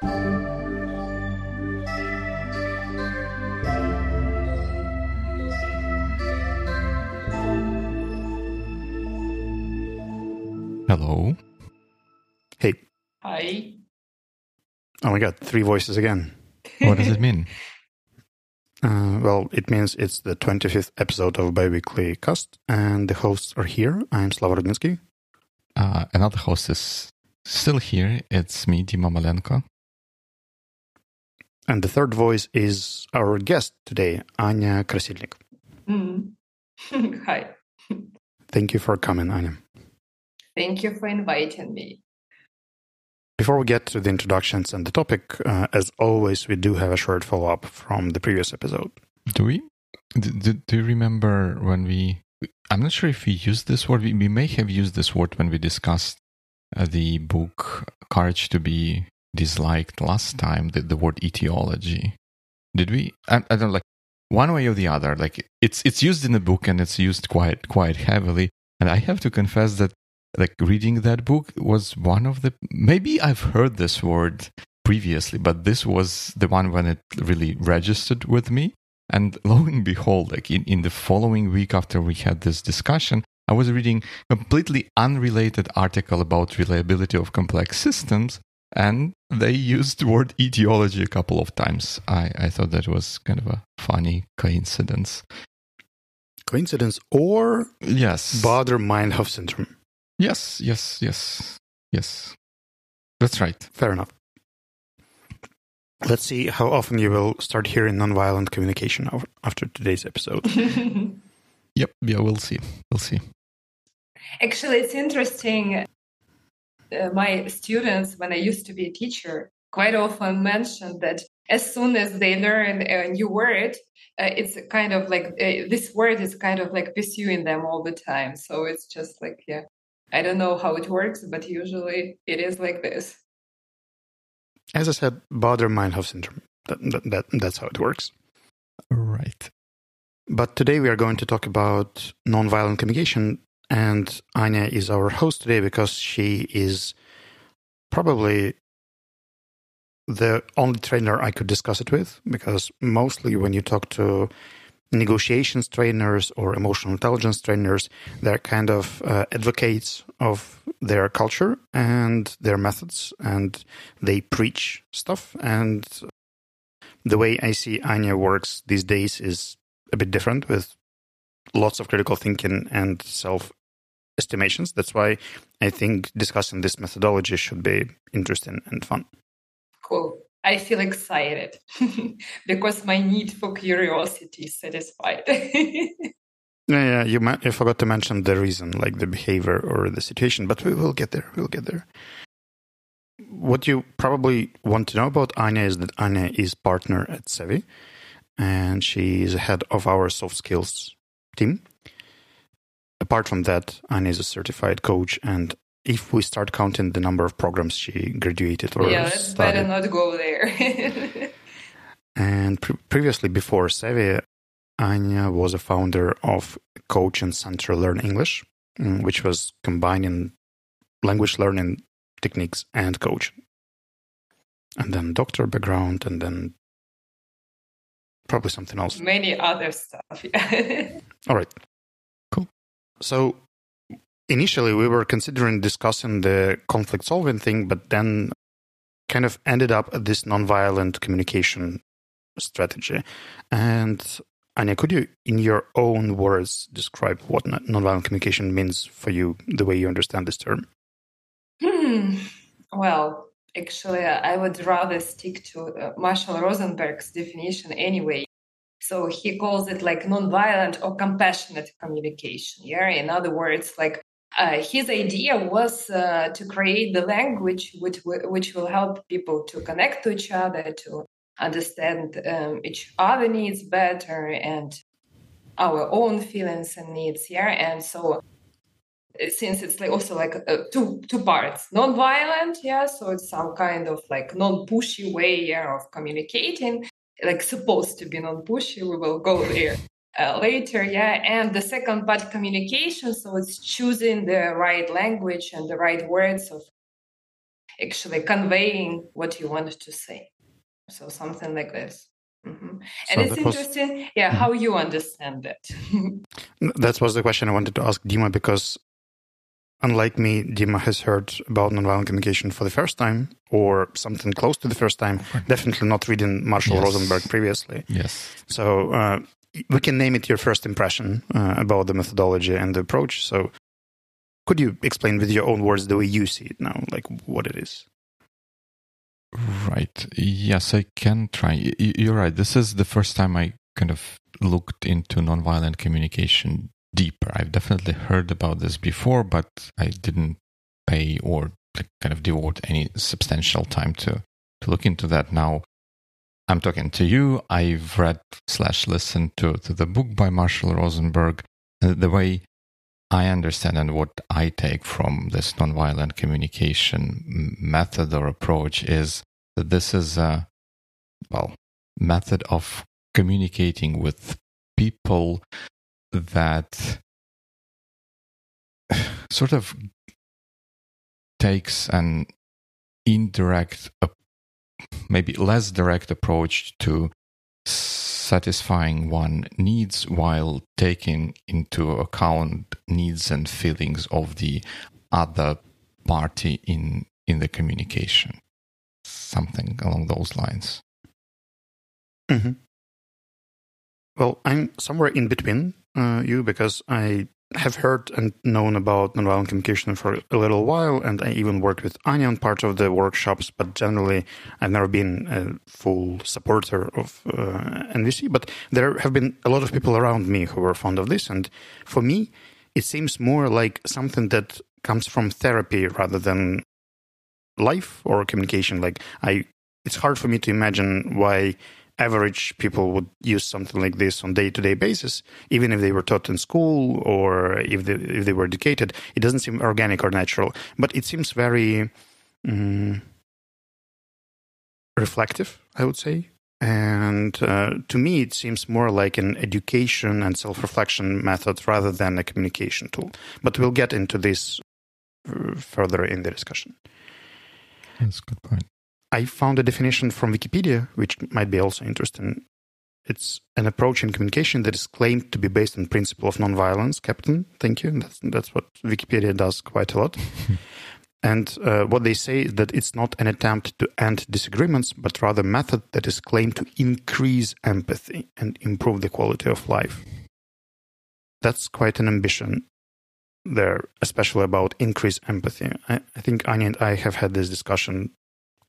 Hello. Hey. Hi. Oh my god, three voices again. What does it mean? Uh, well, it means it's the 25th episode of Biweekly Cast, and the hosts are here. I'm Slava Rudnitsky. Uh, another host is still here. It's me, Dima Malenko. And the third voice is our guest today, Anya Krasilnik. Mm. Hi. Thank you for coming, Anya. Thank you for inviting me. Before we get to the introductions and the topic, uh, as always, we do have a short follow up from the previous episode. Do we? Do, do, do, you remember when we? I'm not sure if we used this word. We, we may have used this word when we discussed uh, the book Courage to Be Disliked last time, the, the word etiology. Did we? I, I don't like one way or the other. Like it's it's used in the book and it's used quite quite heavily. And I have to confess that like reading that book was one of the maybe I've heard this word previously, but this was the one when it really registered with me. And lo and behold, like in, in the following week after we had this discussion, I was reading completely unrelated article about reliability of complex systems, and they used the word etiology a couple of times. I, I thought that was kind of a funny coincidence. Coincidence or yes, Baader-Meinhof syndrome. Yes, yes, yes, yes. That's right. Fair enough. Let's see how often you will start hearing nonviolent communication after today's episode. yep, yeah, we'll see. We'll see. Actually, it's interesting. Uh, my students, when I used to be a teacher, quite often mentioned that as soon as they learn a new word, uh, it's kind of like uh, this word is kind of like pursuing them all the time. So it's just like, yeah, I don't know how it works, but usually it is like this. As I said, Baader-Meinhof syndrome. That, that, that, that's how it works. Right. But today we are going to talk about nonviolent communication, and Anya is our host today because she is probably the only trainer I could discuss it with. Because mostly when you talk to negotiations trainers or emotional intelligence trainers, they're kind of uh, advocates of their culture and their methods, and they preach stuff. And the way I see Anya works these days is a bit different with lots of critical thinking and self estimations. That's why I think discussing this methodology should be interesting and fun. Cool. I feel excited because my need for curiosity is satisfied. yeah, yeah, you, you forgot to mention the reason, like the behavior or the situation, but we will get there. We'll get there. What you probably want to know about Anya is that Anya is partner at Sevi, and she is head of our soft skills team. Apart from that, Anya is a certified coach and if we start counting the number of programs she graduated or yeah, let's better not go there. and pre- previously, before Sevi, Anya was a founder of Coaching Center Learn English, mm, which was combining language learning techniques and coaching. And then doctor background, and then probably something else. Many other stuff. Yeah. All right. So initially we were considering discussing the conflict solving thing, but then kind of ended up at this nonviolent communication strategy. And Anya, could you, in your own words, describe what nonviolent communication means for you, the way you understand this term? Hmm. Well, actually, I would rather stick to uh, Marshall Rosenberg's definition anyway. So he calls it like nonviolent or compassionate communication. Yeah. In other words, like uh, his idea was uh, to create the language which, which will help people to connect to each other, to understand um, each other needs better and our own feelings and needs. Yeah, and so since it's like also like uh, two two parts, non-violent, yeah, so it's some kind of like non-pushy way yeah, of communicating, like supposed to be non-pushy. We will go there uh, later. Yeah. And the second part, communication. So it's choosing the right language and the right words of actually conveying what you wanted to say. So something like this. Mm-hmm. And So it's that was- interesting, yeah, Mhm. how you understand it. That was the question I wanted to ask Dima because, unlike me, Dima has heard about nonviolent communication for the first time or something close to the first time. Definitely not reading Marshall Yes. Rosenberg previously. Yes. So uh, we can name it your first impression uh, about the methodology and the approach. So could you explain with your own words the way you see it now, like what it is? Right. Yes, I can try. You're right. This is the first time I kind of looked into nonviolent communication deeper. I've definitely heard about this before, but I didn't pay or kind of devote any substantial time to to look into that. Now, I'm talking to you. I've read slash listened to to the book by Marshall Rosenberg. Uh, The way I understand and what I take from this nonviolent communication method or approach is that this is a well method of communicating with people that sort of takes an indirect maybe less direct approach to satisfying one needs while taking into account needs and feelings of the other party in in the communication. Something along those lines. Hmm Well, I'm somewhere in between uh, you because I have heard and known about nonviolent communication for a little while, and I even worked with Anya on part of the workshops. But generally, I've never been a full supporter of uh, NVC. But there have been a lot of people around me who were fond of this, and for me, it seems more like something that comes from therapy rather than life or communication. Like I, it's hard for me to imagine why average people would use something like this on day-to-day basis even if they were taught in school or if they, if they were educated. It doesn't seem organic or natural but it seems very mm, reflective i would say. And uh, to me it seems more like an education and self-reflection method rather than a communication tool. But we'll get into this uh, further in the discussion. That's a good point I found a definition from Wikipedia, which might be also interesting. It's an approach in communication that is claimed to be based on principle of nonviolence. Captain, thank you. That's that's what Wikipedia does quite a lot. and uh, what they say is that it's not an attempt to end disagreements, but rather a method that is claimed to increase empathy and improve the quality of life. That's quite an ambition there, especially about increase empathy. I, I think Anya and I have had this discussion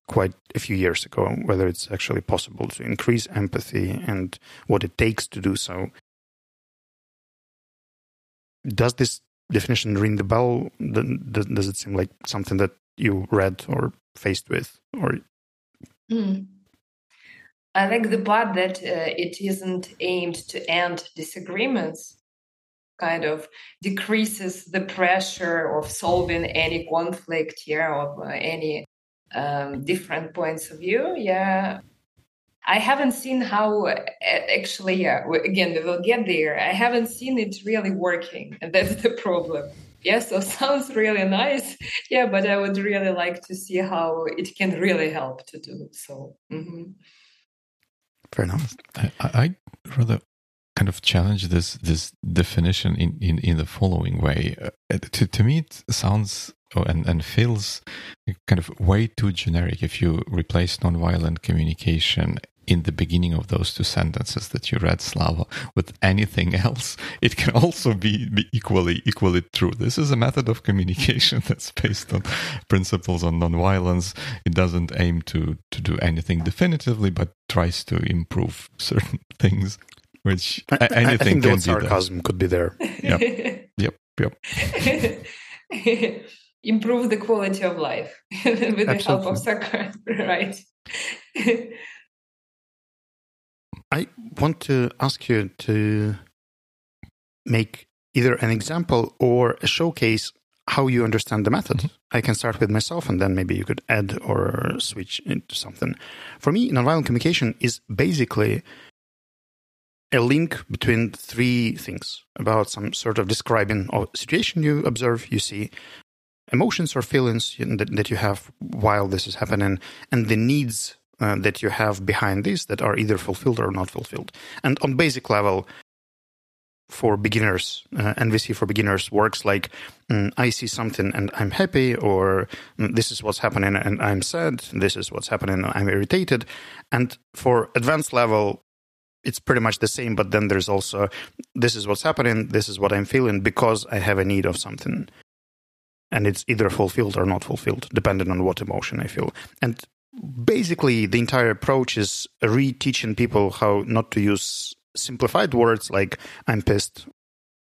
quite a few years ago whether it's actually possible to increase empathy and what it takes to do so. Does this definition ring the bell? Does, it seem like something that you read or faced with? Or Hmm. I like the part that uh, it isn't aimed to end disagreements, kind of decreases the pressure of solving any conflict here of uh, any um, different points of view. Yeah. I haven't seen how uh, actually, yeah, again, we will get there. I haven't seen it really working, and that's the problem. Yeah, so sounds really nice. Yeah, but I would really like to see how it can really help to do so. Mhm. fair enough. I, I rather kind of challenge this this definition in in, in the following way. Uh, to to me, it sounds Oh, and and feels kind of way too generic. If you replace nonviolent communication in the beginning of those two sentences that you read, Slava, with anything else, it can also be, be equally equally true. This is a method of communication that's based on principles on nonviolence. It doesn't aim to to do anything definitively, but tries to improve certain things. Which I, a- I- I anything think the can word be there. sarcasm could be there. Yep, yep. Improve the quality of life with the help of sarcasm, right? I want to ask you to make either an example or a showcase how you understand the method. Mhm. I can start with myself and then maybe you could add or switch into something. For me, nonviolent communication is basically a link between three things about some sort of describing a situation you observe, you see, emotions or feelings that, that you have while this is happening and the needs uh, that you have behind this that are either fulfilled or not fulfilled. And on basic level, for beginners, uh, NVC for beginners works like mm, I see something and I'm happy, or mm, this is what's happening and I'm sad, this is what's happening and I'm irritated. And for advanced level, it's pretty much the same, but then there's also this is what's happening, this is what I'm feeling because I have a need of something. And it's either fulfilled or not fulfilled, depending on what emotion I feel. And basically, the entire approach is reteaching people how not to use simplified words like I'm pissed,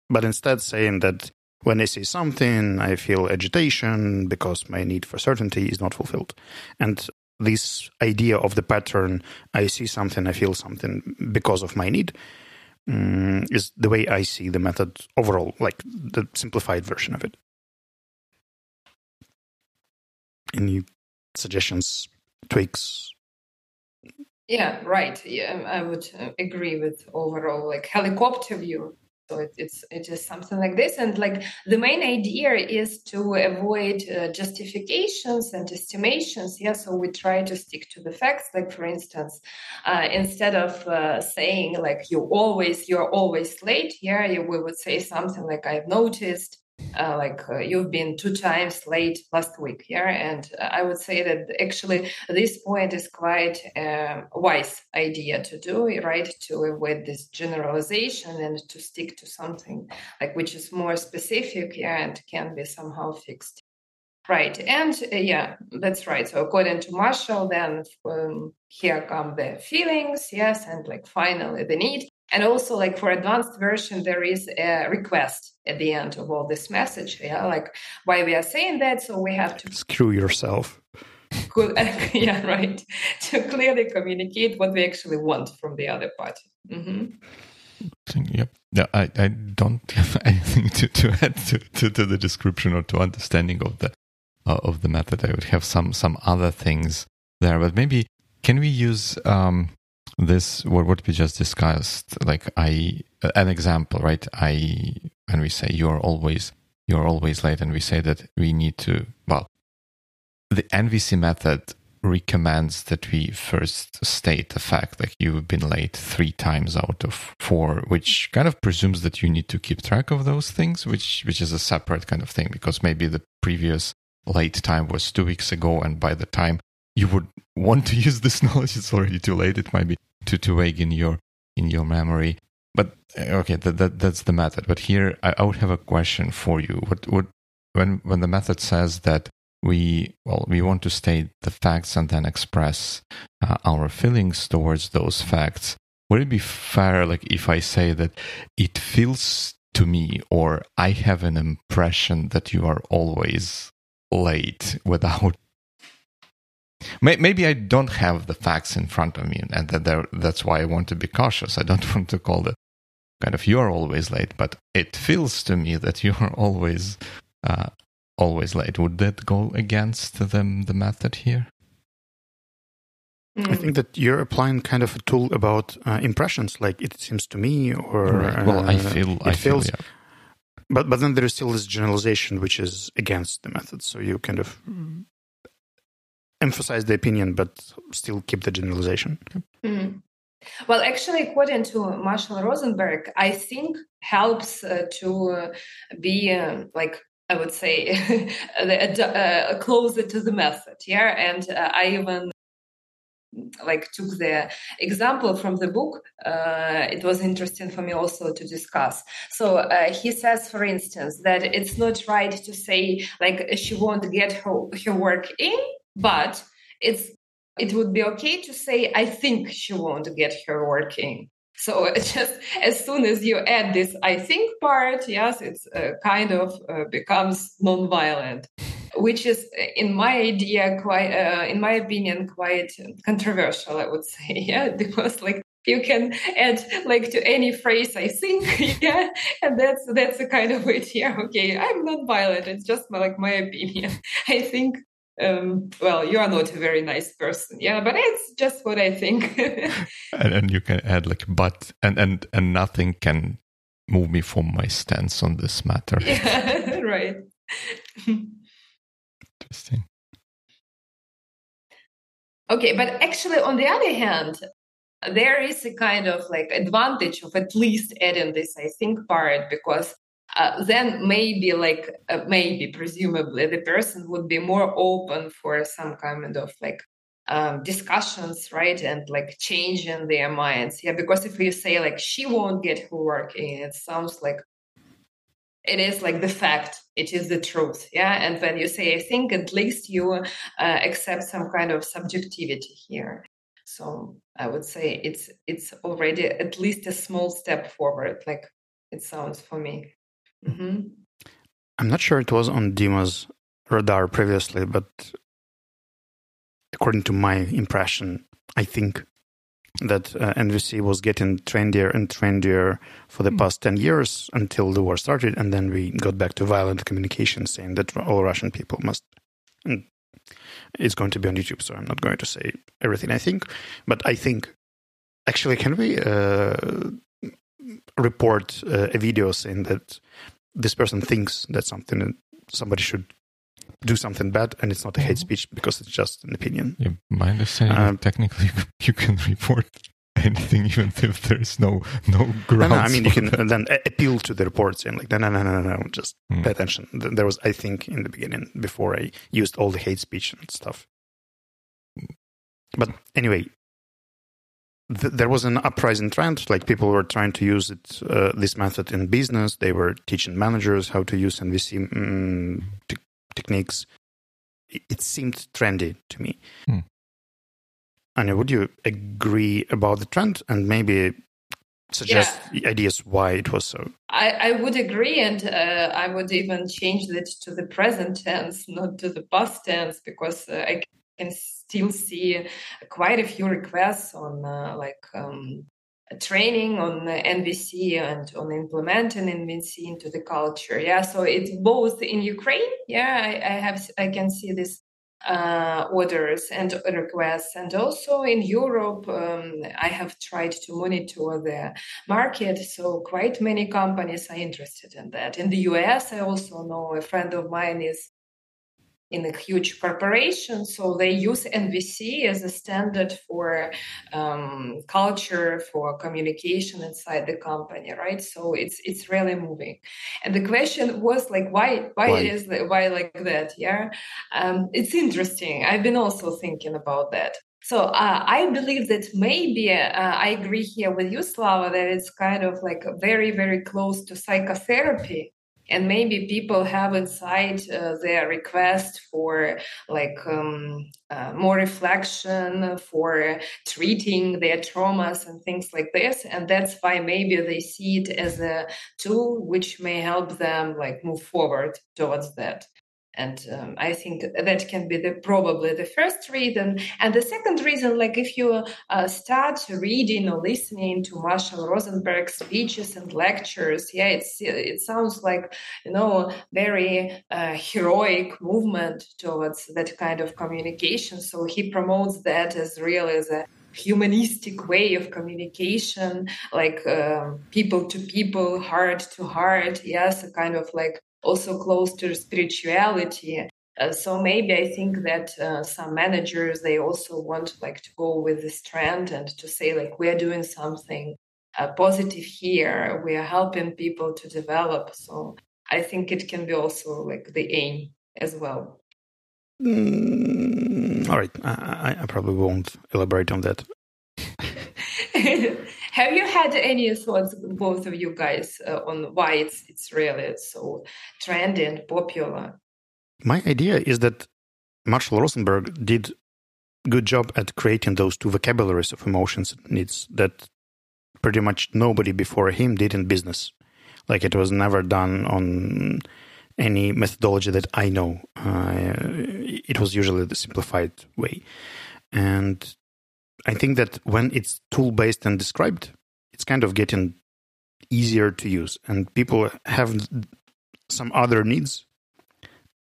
but instead saying that when I see something, I feel agitation because my need for certainty is not fulfilled. And this idea of the pattern, I see something, I feel something because of my need, um, is the way I see the method overall, like the simplified version of it. Any suggestions, tweaks, yeah, right. Yeah, I would uh, agree with overall like helicopter view. So it, it's it is something like this, and like the main idea is to avoid uh, justifications and estimations. Yeah, so we try to stick to the facts. Like for instance, uh, instead of uh, saying like you always you're always late, yeah, we would say something like I've noticed uh, like uh, you've been two times late last week here and uh, i would say that actually this point is quite a wise idea to do right to avoid this generalization and to stick to something like which is more specific and can be somehow fixed Right, and uh, yeah, that's right. So according to Marshall, then um, here come the feelings, yes, and like finally the need. And also, like for advanced version, there is a request at the end of all this message. Yeah, like why we are saying that. So we have to screw yourself. yeah, right. To clearly communicate what we actually want from the other party. Mm-hmm. Yep. Yeah, I, I don't have anything to, to add to, to, to the description or to understanding of the uh, of the method. I would have some some other things there, but maybe can we use um, this what what we just discussed like i uh, an example right? I when we say you're always you're always late and we say that we need to well the nvc method recommends that we first state the fact that you've been late three times out of four which kind of presumes that you need to keep track of those things which which is a separate kind of thing because maybe the previous late time was two weeks ago and by the time you would want to use this knowledge, it's already too late. It might be too too vague in your in your memory. But uh, okay, that, that that's the method. But here, I, I would have a question for you. What what when when the method says that we well we want to state the facts and then express uh, our feelings towards those facts would it be fair like if i say that it feels to me or i have an impression that you are always late without Maybe I don't have the facts in front of me, and that that's why I want to be cautious. I don't want to call it kind of you're always late, but it feels to me that you're always uh, always late. Would that go against the the method here? I think that you're applying kind of a tool about uh, impressions, like it seems to me, or right. well, I uh, feel it I feels. Feel, yeah. But but then there is still this generalization which is against the method. So you kind of emphasize the opinion but still keep the generalization. Mm-hmm. Well, actually, according to Marshall Rosenberg, I think helps uh, to uh, be uh, like I would say uh, closer to the method. Yeah, and uh, I even like took the example from the book uh, it was interesting for me also to discuss so uh, he says for instance that it's not right to say like she won't get her, her work in but it's it would be okay to say i think she won't get her working. So just as soon as you add this i think part yes it's uh, kind of uh, becomes non-violent which is in my idea quite uh, in my opinion quite controversial i would say yeah because like you can add like to any phrase i think yeah and that's that's a kind of it yeah okay i'm not violent it's just like my opinion i think um, well, you are not a very nice person. Yeah, but it's just what I think. and, and you can add like, but, and, and, and nothing can move me from my stance on this matter. Yeah, right. Interesting. Okay, but actually, on the other hand, there is a kind of like advantage of at least adding this, I think, part because uh, then maybe like uh, maybe presumably the person would be more open for some kind of like um, discussions, right? And like changing their minds. Yeah, because if you say like she won't get her work in, it sounds like it is like the fact it is the truth yeah and when you say i think at least you uh, accept some kind of subjectivity here so i would say it's it's already at least a small step forward like it sounds for me mm-hmm. i'm not sure it was on dima's radar previously but according to my impression i think that uh, NVC was getting trendier and trendier for the mm. past 10 years until the war started. And then we got back to violent communication saying that all Russian people must. And it's going to be on YouTube, so I'm not going to say everything I think. But I think, actually, can we uh, report uh, a video saying that this person thinks that something somebody should do something bad and it's not a hate mm-hmm. speech because it's just an opinion. Yeah, my understanding um, technically you can report anything even if there's no no grounds. No, no, I mean you can that. then appeal to the reports and like no no no no no just mm. pay attention. There was I think in the beginning before I used all the hate speech and stuff. But anyway, th- there was an uprising trend. Like people were trying to use it uh, this method in business. They were teaching managers how to use NVC mm, to techniques, it seemed trendy to me. Hmm. Anya, would you agree about the trend and maybe suggest yeah. ideas why it was so? I, I would agree, and uh, I would even change it to the present tense, not to the past tense, because uh, I can still see quite a few requests on uh, like um, training on NVC and on implementing NVC into the culture. Yeah, so it's both in Ukraine. Yeah, I, I have I can see this uh, orders and requests, and also in Europe. Um, I have tried to monitor the market, so quite many companies are interested in that. In the US, I also know a friend of mine is in a huge corporation. So they use NVC as a standard for um, culture, for communication inside the company, right? So it's it's really moving. And the question was like, why why, why? is why like that? Yeah, um, it's interesting. I've been also thinking about that. So uh, I believe that maybe uh, I agree here with you, Slava, that it's kind of like very, very close to psychotherapy and maybe people have inside uh, their request for like um, uh, more reflection for treating their traumas and things like this. And that's why maybe they see it as a tool which may help them like move forward towards that and um, i think that can be the probably the first reason. And the second reason like if you uh, start reading or listening to marshall rosenberg's speeches and lectures yeah it's it sounds like you know very uh, heroic movement towards that kind of communication. So he promotes that as real as a humanistic way of communication like um, people to people heart to heart yes a kind of like also close to spirituality. Uh, so maybe I think that uh, some managers they also want like to go with this trend and to say like we are doing something uh, positive here. We are helping people to develop. So I think it can be also like the aim as well. Mm, all right, I, I probably won't elaborate on that. Have you had any thoughts, both of you guys, uh, on why it's it's really so trendy and popular? My idea is that Marshall Rosenberg did good job at creating those two vocabularies of emotions and needs that pretty much nobody before him did in business. Like it was never done on any methodology that I know. Uh, it was usually the simplified way. And I think that when it's tool based and described, it's kind of getting easier to use, and people have some other needs,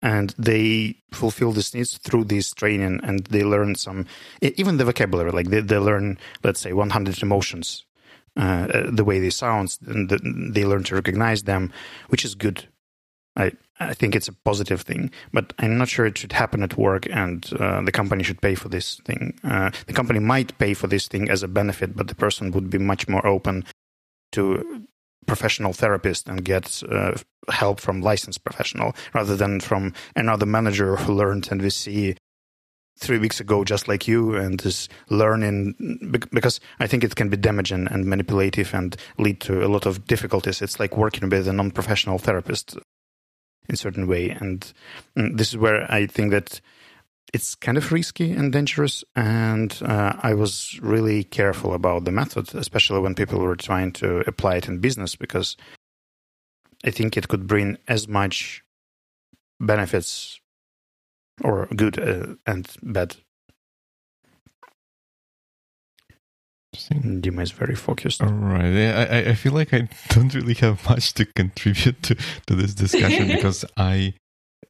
and they fulfill these needs through this training, and they learn some, even the vocabulary, like they, they learn, let's say, 100 emotions, uh, the way they sound, and they learn to recognize them, which is good. I I think it's a positive thing, but I'm not sure it should happen at work and uh, the company should pay for this thing. Uh, the company might pay for this thing as a benefit, but the person would be much more open to professional therapist and get uh, help from licensed professional rather than from another manager who learned NVC three weeks ago, just like you, and is learning because I think it can be damaging and manipulative and lead to a lot of difficulties. It's like working with a non-professional therapist in certain way, and mm, this is where I think that it's kind of risky and dangerous. And uh, I was really careful about the method, especially when people were trying to apply it in business, because I think it could bring as much benefits or good uh, and bad. Dima is very focused. All right. I, I feel like I don't really have much to contribute to, to this discussion because I,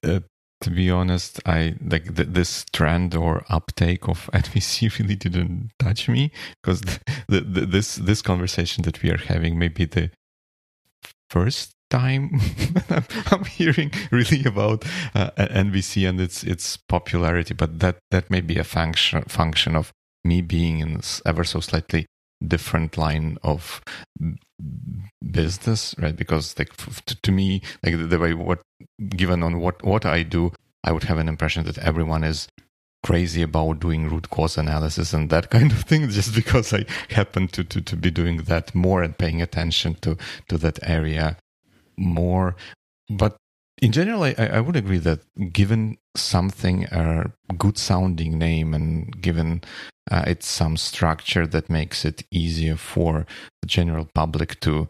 uh, to be honest, I like th- this trend or uptake of NVC really didn't touch me because the, the, the, this this conversation that we are having may be the first time I'm, I'm, hearing really about uh, NVC and its its popularity, but that that may be a function function of me being in this ever so slightly different line of business, right? Because like to, me, like the, the way what given on what what I do, I would have an impression that everyone is crazy about doing root cause analysis and that kind of thing just because I happen to, to, to be doing that more and paying attention to, to that area more. But in general, I, I would agree that given something a good sounding name and given uh, it's some structure that makes it easier for the general public to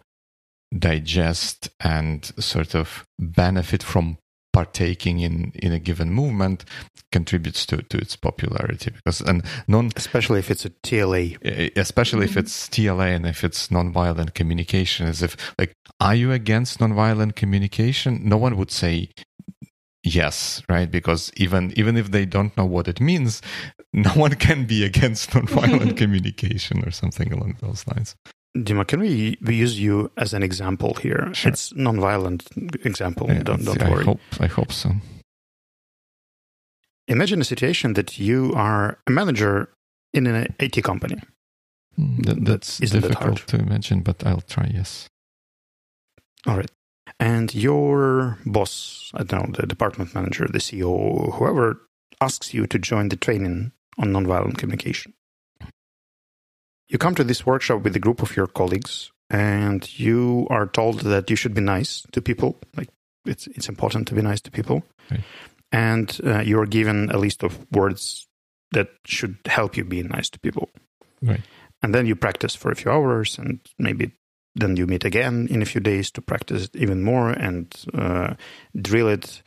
digest and sort of benefit from partaking in in a given movement contributes to to its popularity. Because and non especially if it's a TLA especially if it's TLA and if it's nonviolent communication as if like are you against nonviolent communication? No one would say yes right? Because even even if they don't know what it means no one can be against nonviolent communication or something along those lines Dima, can we, we use you as an example here? Sure. It's non-violent example. Yeah, don't don't worry. I hope, I hope so. Imagine a situation that you are a manager in an IT company. Hmm, that, that's Isn't difficult that to imagine, but I'll try. Yes. All right. And your boss, I don't know, the department manager, the CEO, whoever asks you to join the training on nonviolent communication you come to this workshop with a group of your colleagues and you are told that you should be nice to people like it's it's important to be nice to people. Right. and uh, you're given a list of words that should help you be nice to people. Right. And then you practice for a few hours and maybe then you meet again in a few days to practice it even more and uh, drill it.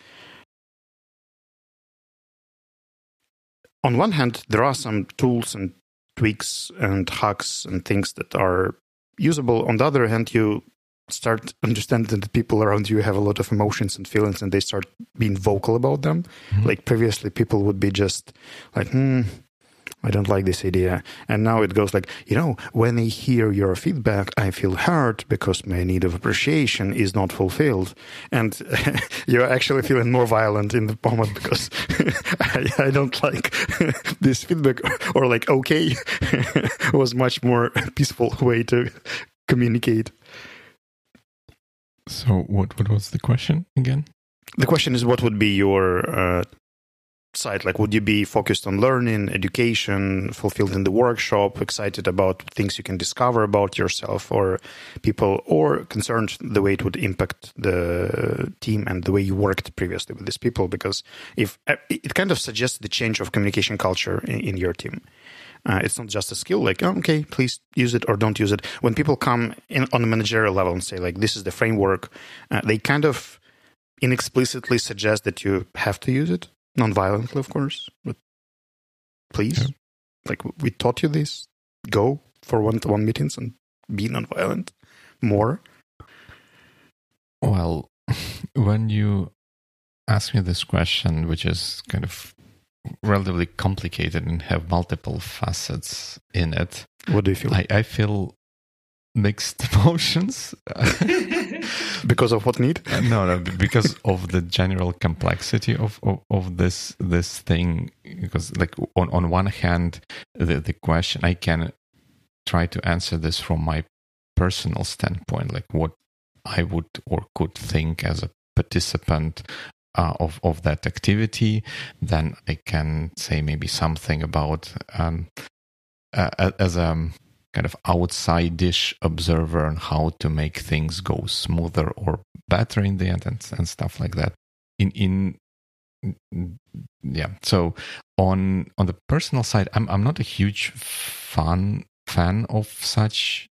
On one hand there are some tools and tweaks and hacks and things that are usable. On the other hand, you start understanding that people around you have a lot of emotions and feelings and they start being vocal about them. Mm-hmm. Like previously, people would be just like, hmm, I don't like this idea. And now it goes like, you know, when I hear your feedback, I feel hurt because my need of appreciation is not fulfilled. And you're actually feeling more violent in the moment because I, I, don't like this feedback or like, okay, was much more peaceful way to communicate. So what, what was the question again? The question is, what would be your uh, side? Like, would you be focused on learning, education, fulfilled in the workshop, excited about things you can discover about yourself or people, or concerned the way it would impact the team and the way you worked previously with these people? Because if uh, it kind of suggests the change of communication culture in, in your team. Uh, it's not just a skill, like, oh, okay, please use it or don't use it. When people come in on a managerial level and say, like, this is the framework, uh, they kind of inexplicitly suggest that you have to use it non-violently, of course. But please, yeah. like we taught you this. Go for one-to-one meetings and be non-violent more. Well, when you ask me this question, which is kind of relatively complicated and have multiple facets in it, what do you feel? I, I feel mixed emotions. Because of what need? Uh, no no because of the general complexity of, of, of this this thing. Because like on, on one hand the, the question i can try to answer this from my personal standpoint like what i would or could think as a participant uh, of of that activity. Then i can say maybe something about um, uh, as a kind of outside dish observer on how to make things go smoother or better in the end and, and stuff like that. In in yeah. So on on the personal side i'm i'm not a huge fan fan of such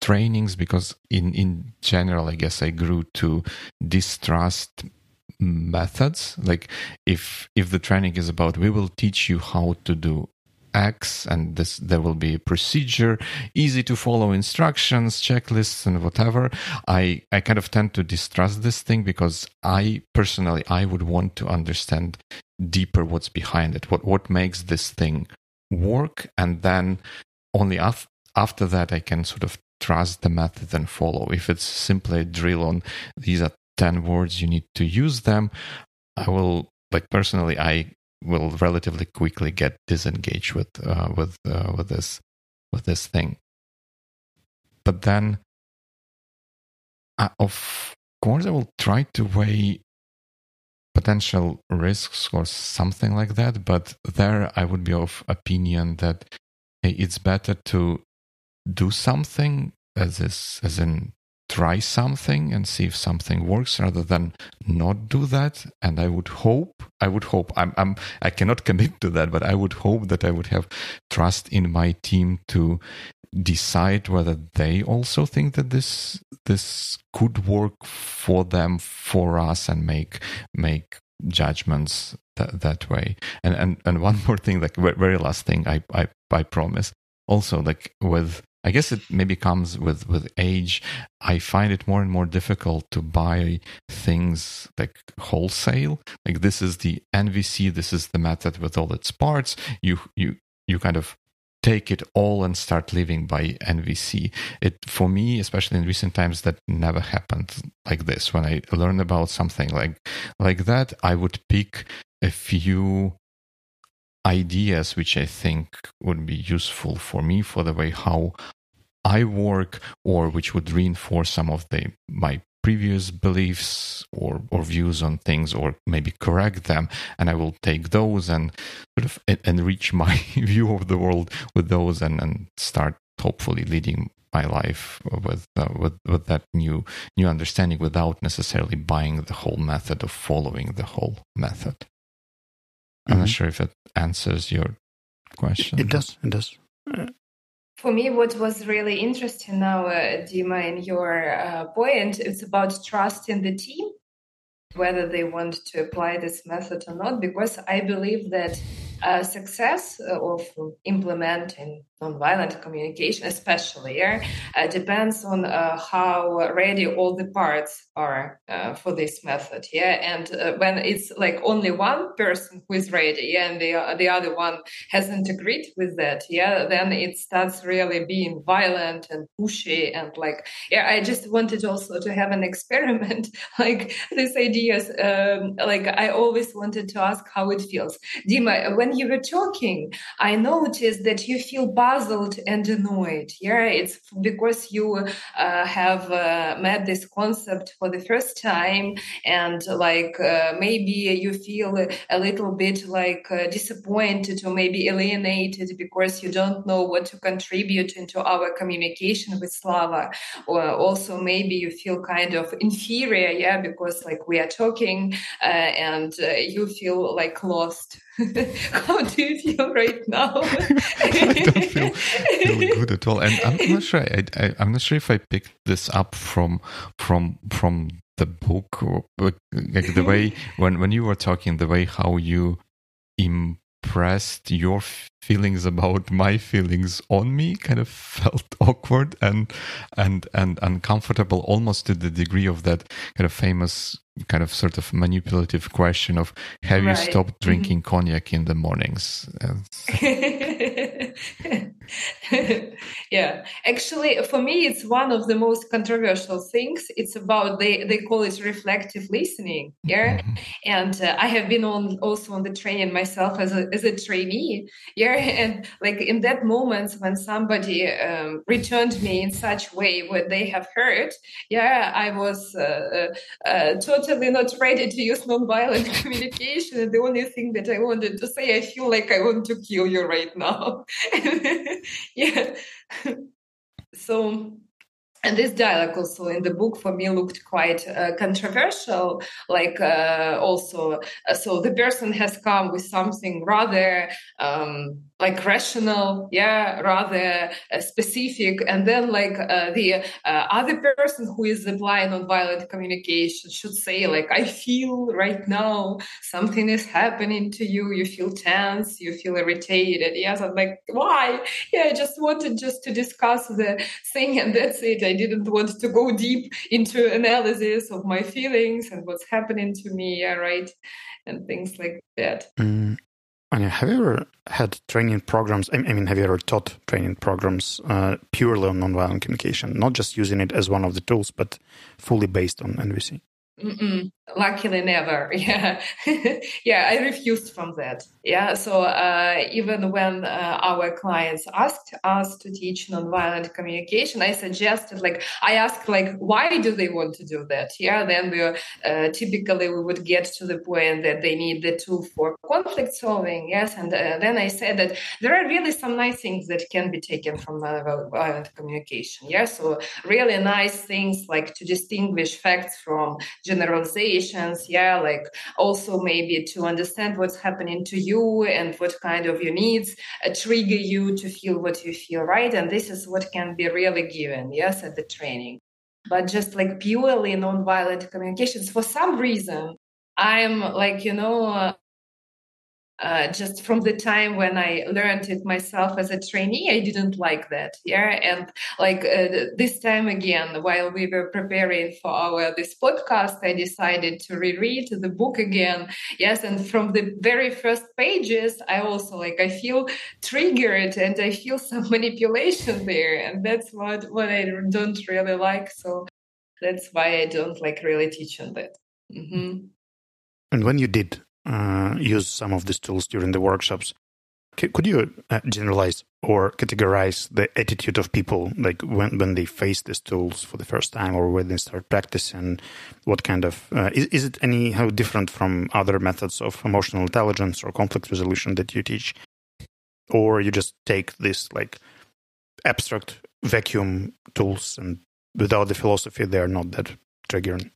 trainings because in in general i guess i grew to distrust methods. Like if if the training is about we will teach you how to do X, and this there will be a procedure, easy to follow instructions, checklists, and whatever. I I kind of tend to distrust this thing because I personally I would want to understand deeper what's behind it, what what makes this thing work, and then only af- after that I can sort of trust the method and follow. If it's simply a drill on these are ten words, you need to use them. I will like personally I will relatively quickly get disengaged with uh, with uh, with this with this thing. But then, uh, of course, I will try to weigh potential risks or something like that. But there, I would be of opinion that it's better to do something as is as in try something and see if something works rather than not do that. And i would hope i would hope i'm, I'm i cannot commit to that but i would hope that i would have trust in my team to decide whether they also think that this this could work for them for us and make make judgments that, that way. And and and one more thing like very last thing i i, I promise. Also like with I guess it maybe comes with with age. I find it more and more difficult to buy things like wholesale. Like this is the NVC, this is the method with all its parts. You you you kind of take it all and start living by NVC. It for me, especially in recent times, that never happened like this. When I learned about something like like that, I would pick a few ideas which I think would be useful for me for the way how I work or which would reinforce some of the my previous beliefs or, or views on things or maybe correct them. And i will take those and sort of enrich my view of the world with those and, and start hopefully leading my life with uh, with with that new new understanding without necessarily buying the whole method or following the whole method I'm mm-hmm. not sure if it answers your question. It does. It does. For me, what was really interesting now, uh, Dima, in your uh, point, it's about trust in the team, whether they want to apply this method or not, because I believe that uh, success of implementing nonviolent communication, especially, yeah, uh, depends on uh, how ready all the parts are uh, for this method. Yeah, and uh, when it's like only one person who is ready, yeah, and the the other one hasn't agreed with that, yeah, then it starts really being violent and pushy and like, yeah. I just wanted also to have an experiment, like these ideas. Um, like I always wanted to ask how it feels, Dima. When you were talking, I noticed that you feel puzzled and annoyed. Yeah, it's because you uh, have uh, met this concept for the first time, and like uh, maybe you feel a little bit like uh, disappointed or maybe alienated because you don't know what to contribute into our communication with Slava, or also maybe you feel kind of inferior, yeah, because like we are talking uh, and uh, you feel like lost. How do you feel right now? I don't feel, feel, good at all, and I'm not sure. I, I, I'm not sure if I picked this up from from from the book, or, like the way when when you were talking, the way how you impressed your feelings about my feelings on me kind of felt awkward and and and uncomfortable almost to the degree of that kind of famous kind of sort of manipulative question of have right. you stopped mm-hmm. drinking mm-hmm. cognac in the mornings yeah, actually, for me, it's one of the most controversial things. It's about they they call it reflective listening. Yeah, mm-hmm. and uh, I have been on also on the training myself as a as a trainee. Yeah, and like in that moment when somebody um, returned me in such way what they have heard, yeah, I was uh, uh, uh totally not ready to use nonviolent communication. And the only thing that I wanted to say, I feel like I want to kill you right now. yeah. so and this dialogue also in the book for me looked quite uh, controversial like uh, also uh, so the person has come with something rather um, like rational yeah rather uh, specific. And then like uh, the uh, other person who is applying non-violent communication should say like i feel right now something is happening to you. You feel tense. You feel irritated. Yes i'm like why? Yeah i just wanted just to discuss the thing and that's it. I didn't want to go deep into analysis of my feelings and what's happening to me right and things like that mm. Anya, have you ever had training programs? I mean, have you ever taught training programs uh, purely on nonviolent communication, not just using it as one of the tools, but fully based on NVC? Mm-mm. Luckily, never. Yeah, yeah. I refused from that. Yeah. So uh, even when uh, our clients asked us to teach nonviolent communication, I suggested, like, I asked, like, why do they want to do that? Yeah. Then we uh, typically we would get to the point that they need the tool for conflict solving. Yes, and uh, then I said that there are really some nice things that can be taken from nonviolent communication. Yeah. So really nice things like to distinguish facts from generalizations yeah like also maybe to understand what's happening to you and what kind of your needs uh, trigger you to feel what you feel right? And this is what can be really given yes at the training. But just like purely non-violent communications for some reason i'm like you know uh, just from the time when I learned it myself as a trainee, I didn't like that. Yeah, and like uh, this time again, while we were preparing for our this podcast, I decided to reread the book again. Yes, and from the very first pages, I also like I feel triggered and I feel some manipulation there, and that's what what I don't really like. So that's why I don't like really teach on that. Mm-hmm. And when you did uh, use some of these tools during the workshops. C- could you uh, generalize or categorize the attitude of people, like when, when they face these tools for the first time or when they start practicing? What kind of uh, is, is it anyhow different from other methods of emotional intelligence or conflict resolution that you teach, or you just take this like abstract vacuum tools and without the philosophy they are not that triggering?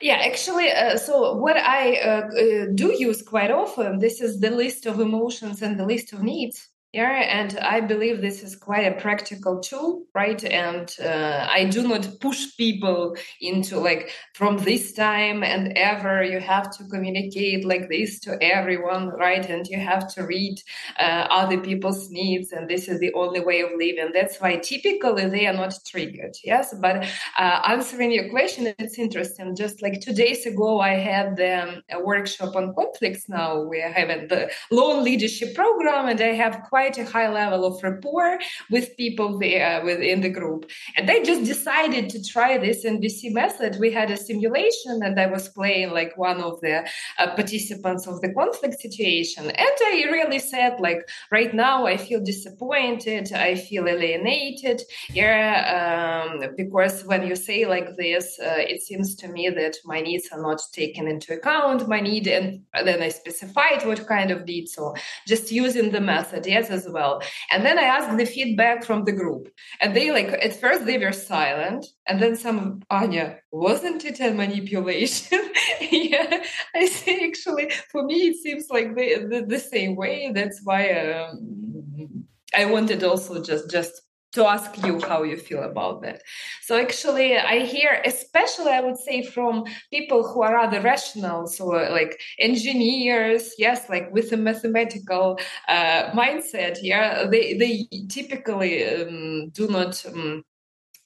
Yeah, actually, uh, so what I uh, uh, do use quite often, this is the list of emotions and the list of needs. Yeah, and I believe this is quite a practical tool, right? And uh, I do not push people into like from this time and ever you have to communicate like this to everyone, right? And you have to read uh, other people's needs, and this is the only way of living. That's why typically they are not triggered. Yes, but uh, answering your question, it's interesting. Just like two days ago, I had the, a workshop on conflicts. Now we are having the loan leadership program, and I have quite quite a high level of rapport with people there within the group. And they just decided to try this NVC method. We had a simulation and I was playing like one of the uh, participants of the conflict situation. And I really said like, right now I feel disappointed. I feel alienated. Yeah. Um, because when you say like this, uh, it seems to me that my needs are not taken into account. My need, and then I specified what kind of needs. So just using the method. Yes, as well. And then I asked the feedback from the group. And they like, at first they were silent. And then some, Anya, wasn't it a manipulation? yeah, I say actually, for me, it seems like the, the, the same way. That's why um, I wanted also just, just to ask you how you feel about that. So actually, I hear, especially I would say from people who are rather rational, so uh, like engineers, yes, like with a mathematical uh, mindset, yeah, they they typically um, do not. Um,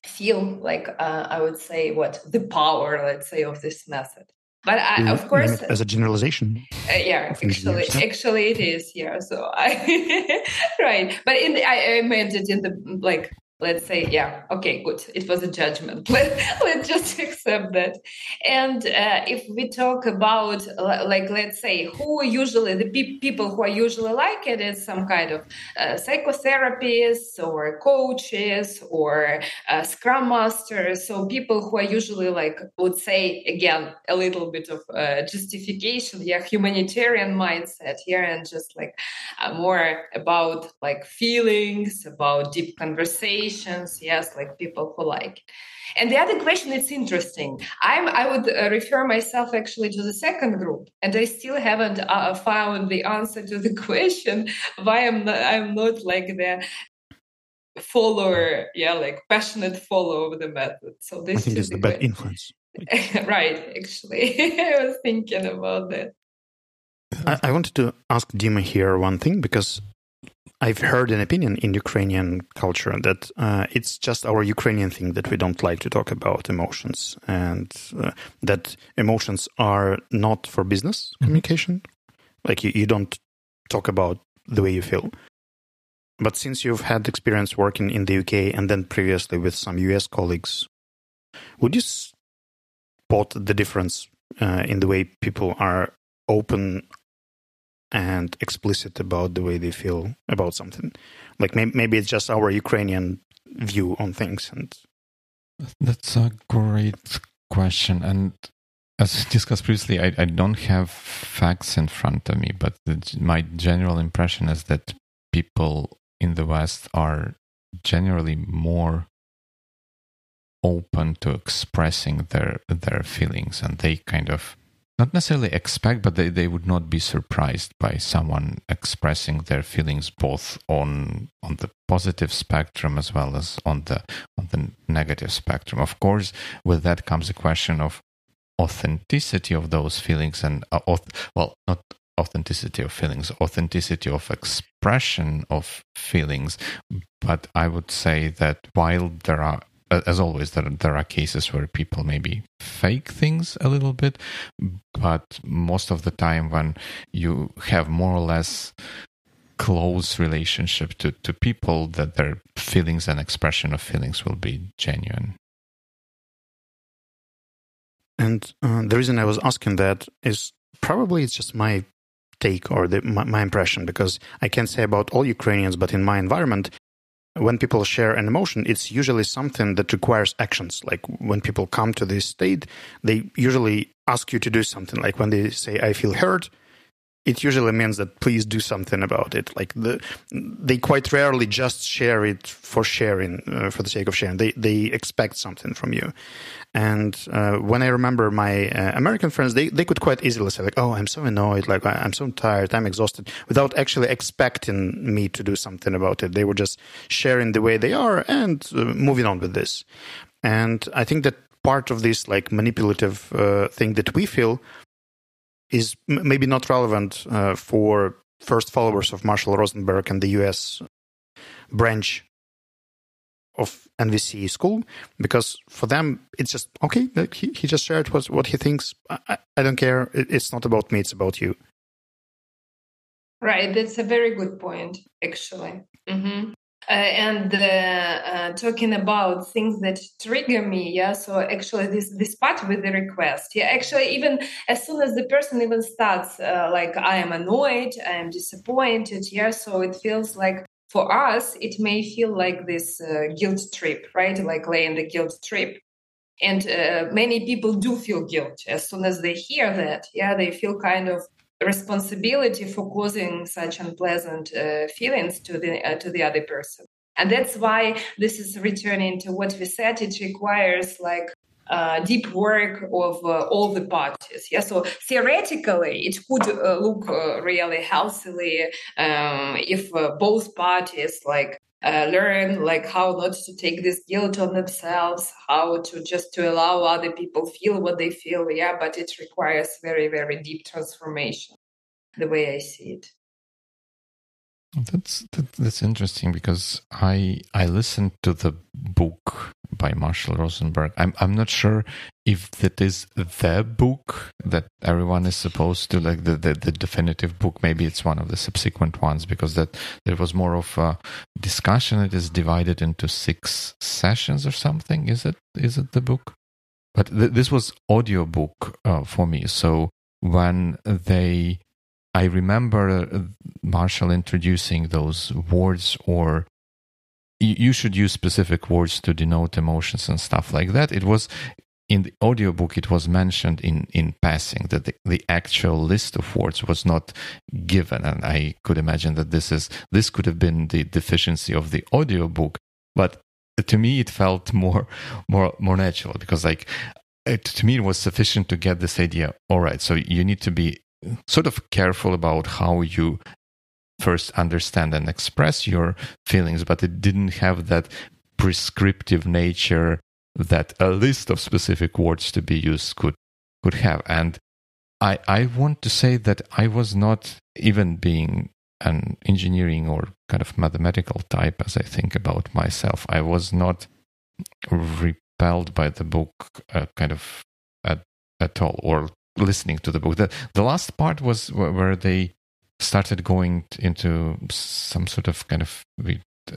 feel like uh, I would say what the power, let's say, of this method. But I, of course as a generalization uh, yeah actually actually it is yeah so i right. But in the, I, I meant it in the like let's say yeah okay good. It was a judgment. Let, let's just accept that. And uh, if we talk about like let's say who usually the pe- people who are usually like it is some kind of uh, psychotherapists or coaches or uh, scrum masters. So people who are usually like would say again a little bit of uh, justification. Yeah humanitarian mindset here and just like uh, more about like feelings about deep conversation yes like people who like. It and the other question it's interesting. I'm i would uh, refer myself actually to the second group and i still haven't uh, found the answer to the question why i'm not i'm not like the follower yeah like passionate follower of the method. So this i think is the bad influence. Right actually i was thinking about that. I, I wanted to ask Dima here one thing because I've heard an opinion in Ukrainian culture that uh, it's just our Ukrainian thing that we don't like to talk about emotions and uh, that emotions are not for business mm-hmm. communication. Like you, you don't talk about the way you feel. But since you've had experience working in the UK and then previously with some US colleagues, would you spot the difference uh, in the way people are open and explicit about the way they feel about something. Like maybe, maybe it's just our Ukrainian view on things. And that's a great question. And as discussed previously, I, I don't have facts in front of me, but the, my general impression is that people in the West are generally more open to expressing their their feelings and they kind of not necessarily expect, but they, they would not be surprised by someone expressing their feelings both on on the positive spectrum as well as on the on the negative spectrum. Of course, with that comes a question of authenticity of those feelings and uh, well, not authenticity of feelings, authenticity of expression of feelings. But I would say that while there are as always, there, there are cases where people maybe fake things a little bit, but most of the time, when you have more or less close relationship to, to people, that their feelings and expression of feelings will be genuine. And uh, the reason I was asking that is probably it's just my take or the, my, my, impression because I can't say about all Ukrainians, but in my environment, when people share an emotion, it's usually something that requires actions. Like when people come to this state, they usually ask you to do something. Like when they say, I feel hurt, it usually means that please do something about it. Like the, they quite rarely just share it for sharing, uh, for the sake of sharing. They they expect something from you. And uh, when I remember my uh, American friends, they they could quite easily say like, "Oh, I'm so annoyed. Like I'm so tired. I'm exhausted," without actually expecting me to do something about it. They were just sharing the way they are and uh, moving on with this. And I think that part of this like manipulative uh, thing that we feel is m- maybe not relevant uh, for first followers of Marshall Rosenberg and the US branch of NVC school because for them it's just okay. He, he just shared what what he thinks. I, I don't care. it's not about me. It's about you. Right. That's a very good point, actually. Mm-hmm. Uh, and uh, uh, talking about things that trigger me yeah so actually this this part with the request yeah actually even as soon as the person even starts uh, like i am annoyed i am disappointed yeah so it feels like for us it may feel like this uh, guilt trip right? Like laying the guilt trip. And uh, many people do feel guilt as soon as they hear that yeah they feel kind of responsibility for causing such unpleasant uh, feelings to the uh, to the other person and that's why this is returning to what we said it requires like uh, deep work of uh, all the parties. Yeah, so theoretically, it could uh, look uh, really healthily um, if uh, both parties like uh, learn like how not to take this guilt on themselves, how to just to allow other people feel what they feel. Yeah, but it requires very very deep transformation. The way I see it. That's that, that's interesting because I I listened to the book by Marshall Rosenberg. I'm I'm not sure if that is the book that everyone is supposed to like the, the, the definitive book. Maybe it's one of the subsequent ones because that there was more of a discussion. It is divided into six sessions or something. Is it is it the book? But th- this was audio book uh, for me. So when they I remember uh, Marshall introducing those words, or you should use specific words to denote emotions and stuff like that. It was in the audiobook, it was mentioned in, in passing that the, the actual list of words was not given. And I could imagine that this is this could have been the deficiency of the audiobook. But to me, it felt more more more natural because like it, to me, it was sufficient to get this idea. All right, so you need to be sort of careful about how you first understand and express your feelings, but it didn't have that prescriptive nature that a list of specific words to be used could could have. And I I want to say that I was not even being an engineering or kind of mathematical type as I think about myself. I was not repelled by the book uh, kind of at, at all or listening to the book. The, the last part was where they started going into some sort of kind of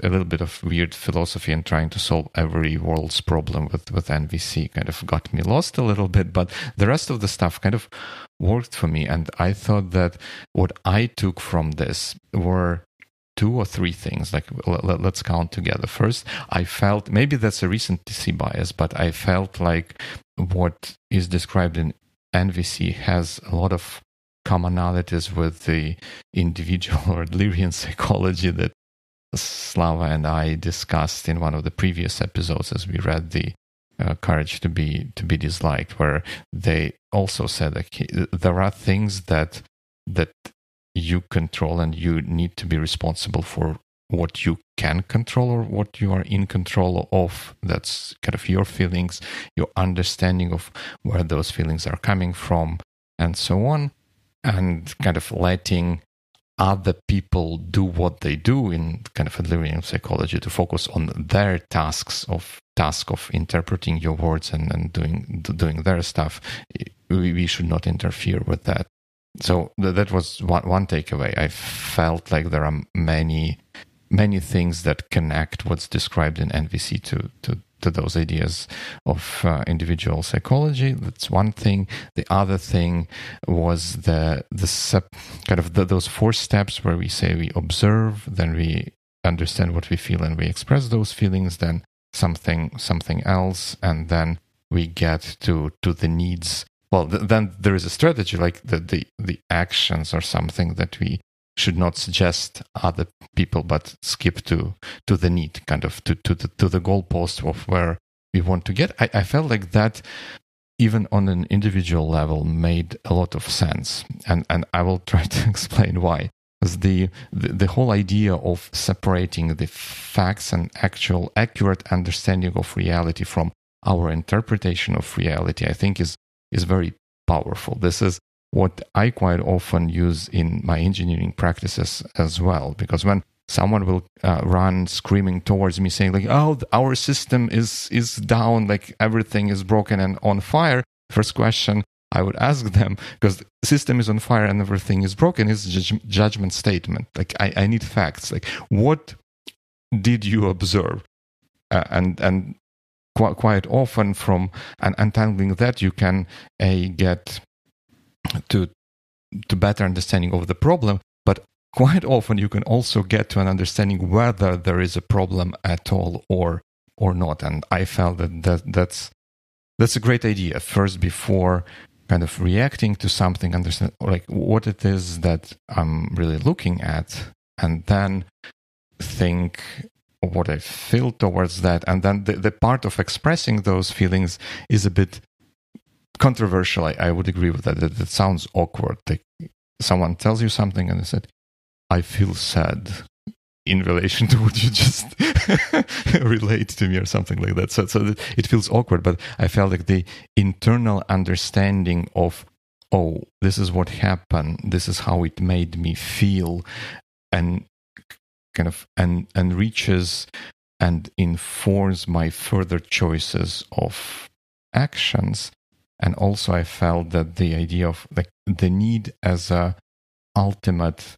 a little bit of weird philosophy and trying to solve every world's problem with, with NVC kind of got me lost a little bit, but the rest of the stuff kind of worked for me. And I thought that what I took from this were two or three things. Like, let, us count together. First, I felt maybe that's a recency bias, but I felt like what is described in NVC has a lot of commonalities with the individual or Adlerian psychology that Slava and I discussed in one of the previous episodes as we read the uh, courage to be to be disliked where they also said that there are things that that you control and you need to be responsible for what you can control or what you are in control of. That's kind of your feelings, your understanding of where those feelings are coming from, and so on. And kind of letting other people do what they do in kind of a Adlerian psychology to focus on their tasks of task of interpreting your words and, and doing doing their stuff. We, we should not interfere with that. So th- that was one, one takeaway. I felt like there are many many things that connect what's described in NVC to to to those ideas of uh, individual psychology. That's one thing. The other thing was the the kind of the, those four steps where we say we observe, then we understand what we feel, and we express those feelings. Then something something else, and then we get to to the needs. Well, th- then there is a strategy like the, the the actions or something that we should not suggest other people, but skip to to the need, kind of to to the to the goalpost of where we want to get. I, I felt like that even on an individual level made a lot of sense. And and i will try to explain why. Because the, the, the whole idea of separating the facts and actual accurate understanding of reality from our interpretation of reality i think is is very powerful. This is what I quite often use in my engineering practices as well. Because when someone will uh, run screaming towards me saying like oh our system is is down like everything is broken and on fire first question i would ask them because the system is on fire and everything is broken is judgment statement like I, I need facts like what did you observe uh, and and quite, often from untangling that you can a get to to better understanding of the problem but quite often you can also get to an understanding whether there is a problem at all or or not. And i felt that, that that's that's a great idea. First before kind of reacting to something understand like what it is that i'm really looking at and then think what i feel towards that. And then the, the part of expressing those feelings is a bit controversial. I, I would agree with that. That, sounds awkward. Like someone tells you something and they said, "I feel sad." in relation to what you just relate to me or something like that. So, so it feels awkward, but I felt like the internal understanding of, oh, this is what happened, this is how it made me feel, and kind of and enriches and informs my further choices of actions and also i felt that the idea of like the need as a ultimate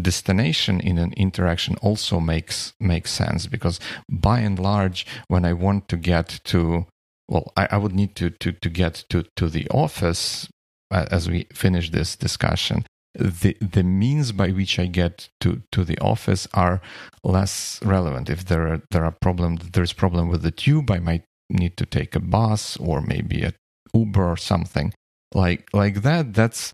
destination in an interaction also makes makes sense because by and large when i want to get to well i, I would need to, to to get to to the office uh, as we finish this discussion the the means by which I get to, to the office are less relevant. If there are there are problem there's problem with the tube, I might need to take a bus or maybe a Uber or something like like that. That's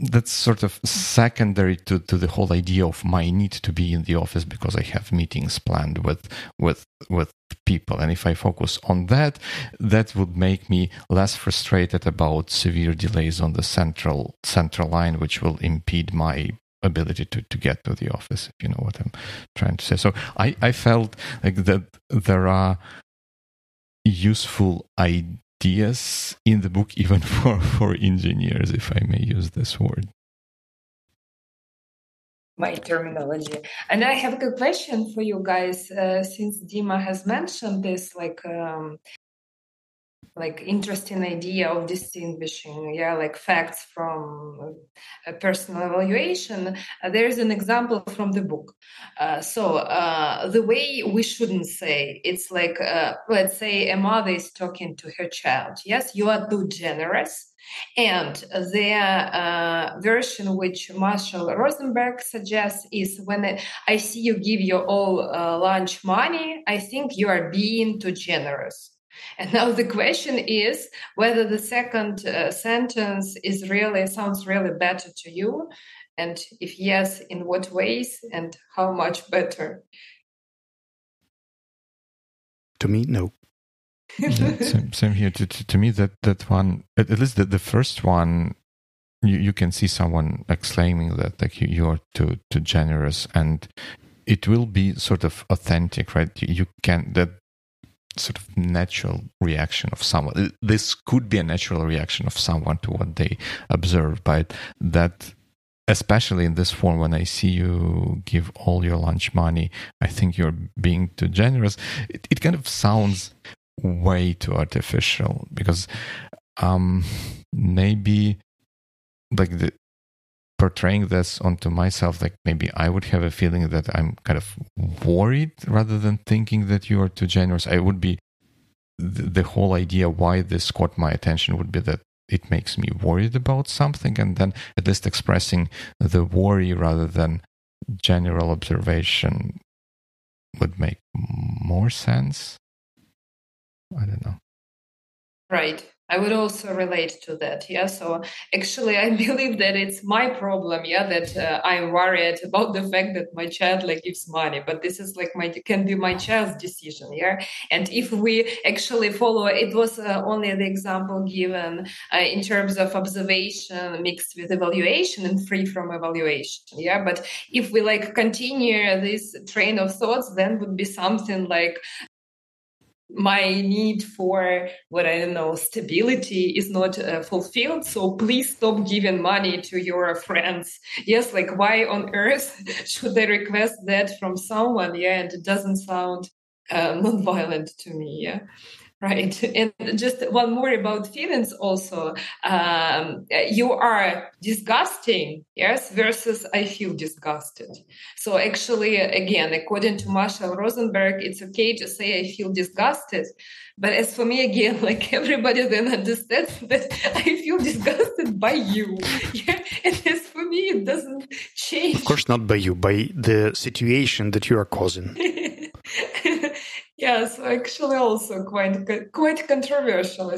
that's sort of secondary to, to the whole idea of my need to be in the office because I have meetings planned with with with people. And if I focus on that, that would make me less frustrated about severe delays on the central central line, which will impede my ability to, to get to the office, if you know what I'm trying to say. So I, I felt like that there are useful ideas ideas in the book, even for, for engineers, if I may use this word. My terminology. And I have a question for you guys. Uh, since Dima has mentioned this, like um, like interesting idea of distinguishing yeah like facts from a personal evaluation. Uh, there is an example from the book. Uh, so uh, the way we shouldn't say it's like uh, let's say a mother is talking to her child. Yes you are too generous. And the uh, version which Marshall Rosenberg suggests is when I see you give your all uh, lunch money, I think you are being too generous. And now the question is whether the second uh, sentence is really sounds really better to you, and if yes, in what ways and how much better. To me, no. yeah, same, same, here. To, to, to, me, that that one, at, at least the, the first one, you, you can see someone exclaiming that like you, you are too too generous, and it will be sort of authentic, right? You, you can that sort of natural reaction of someone. This could be a natural reaction of someone to what they observe, but that, especially in this form, when I see you give all your lunch money, I think you're being too generous. It, it kind of sounds way too artificial because um, maybe like the portraying this onto myself like maybe i would have a feeling that i'm kind of worried rather than thinking that you are too generous. I would be the, the whole idea why this caught my attention would be that it makes me worried about something and then at least expressing the worry rather than general observation would make more sense? I don't know. Right I would also relate to that. Yeah. So actually, I believe that it's my problem. Yeah. That uh, I'm worried about the fact that my child like gives money, but this is like my, can be my child's decision. Yeah. And if we actually follow, it was uh, only the example given uh, in terms of observation mixed with evaluation and free from evaluation. Yeah. But if we like continue this train of thoughts, then would be something like my need for what I don't know stability is not uh, fulfilled. So please stop giving money to your friends. Yes, like why on earth should they request that from someone? Yeah, and it doesn't sound uh, non-violent to me. Yeah. Right. And just one more about feelings also. Um, you are disgusting, yes, versus I feel disgusted. So actually, again, according to Marshall Rosenberg, it's okay to say I feel disgusted. But as for me, again, like everybody then understands that I feel disgusted by you. Yeah. And as for me, it doesn't change. Of course, not by you, by the situation that you are causing. Yeah, so actually also quite quite controversial.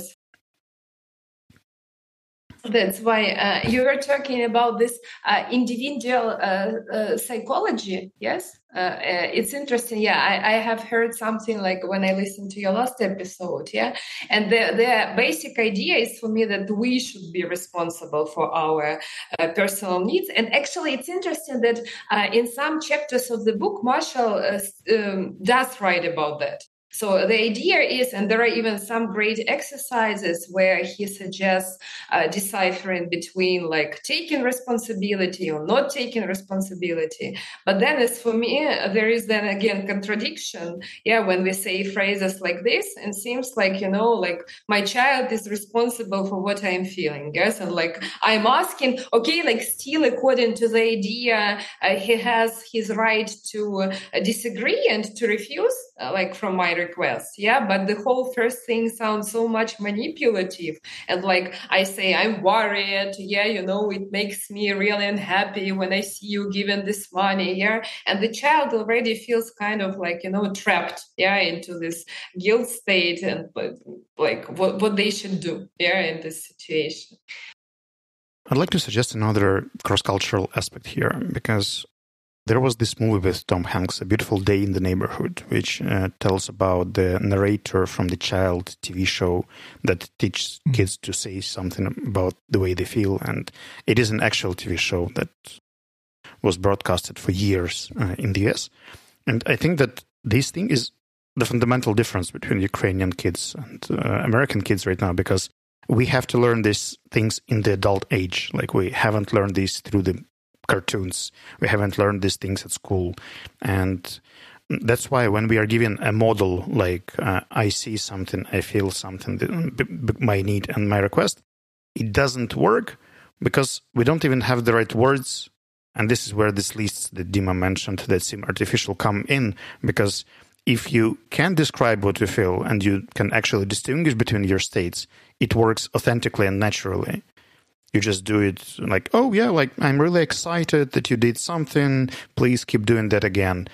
That's why uh, you were talking about this uh, individual uh, uh psychology. Yes, uh, uh, it's interesting. Yeah, I, I, have heard something like when I listened to your last episode. Yeah, and the the basic idea is for me that we should be responsible for our personal needs. And actually, it's interesting that in some chapters of the book, Marshall um, does write about that So the idea is, and there are even some great exercises where he suggests uh, deciphering between like taking responsibility or not taking responsibility. But then, as for me, there is then again contradiction. Yeah, when we say phrases like this, it seems like you know, like my child is responsible for what I'm feeling. Yes, and like I'm asking, okay, like still according to the idea, uh, he has his right to uh, disagree and to refuse, uh, like from my request. Yeah but the whole first thing sounds so much manipulative. And like i say i'm worried. Yeah you know it makes me really unhappy when i see you giving this money yeah and the child already feels kind of like you know trapped yeah into this guilt state and like what, what they should do yeah in this situation. I'd like to suggest another cross cultural aspect here because there was this movie with Tom Hanks, A Beautiful Day in the Neighborhood, which uh, tells about the narrator from the child TV show that teaches mm. kids to say something about the way they feel. And it is an actual TV show that was broadcasted for years uh, in the US. And I think that this thing is the fundamental difference between Ukrainian kids and uh, American kids right now because we have to learn these things in the adult age. Like we haven't learned these through the cartoons. We haven't learned these things at school. And that's why when we are given a model like uh, I see something, I feel something, my need and my request, it doesn't work because we don't even have the right words. And this is where this lists that Dima mentioned that seem artificial come in because if you can describe what you feel and you can actually distinguish between your states, it works authentically and naturally you just do it like, oh yeah, like I'm really excited that you did something. Please keep doing that again.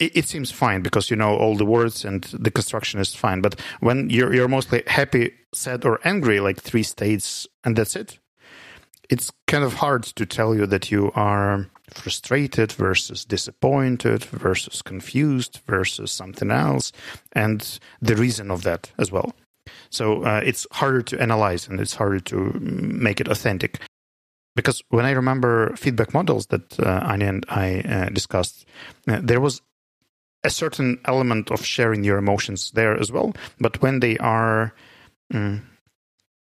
It, it, seems fine because you know all the words and the construction is fine. But when you're you're mostly happy, sad, or angry, like three states, and that's it. It's kind of hard to tell you that you are frustrated versus disappointed versus confused versus something else, and the reason of that as well. So uh, it's harder to analyze and it's harder to make it authentic. Because when I remember feedback models that uh, Anya and I uh, discussed, uh, there was a certain element of sharing your emotions there as well. But when they are mm,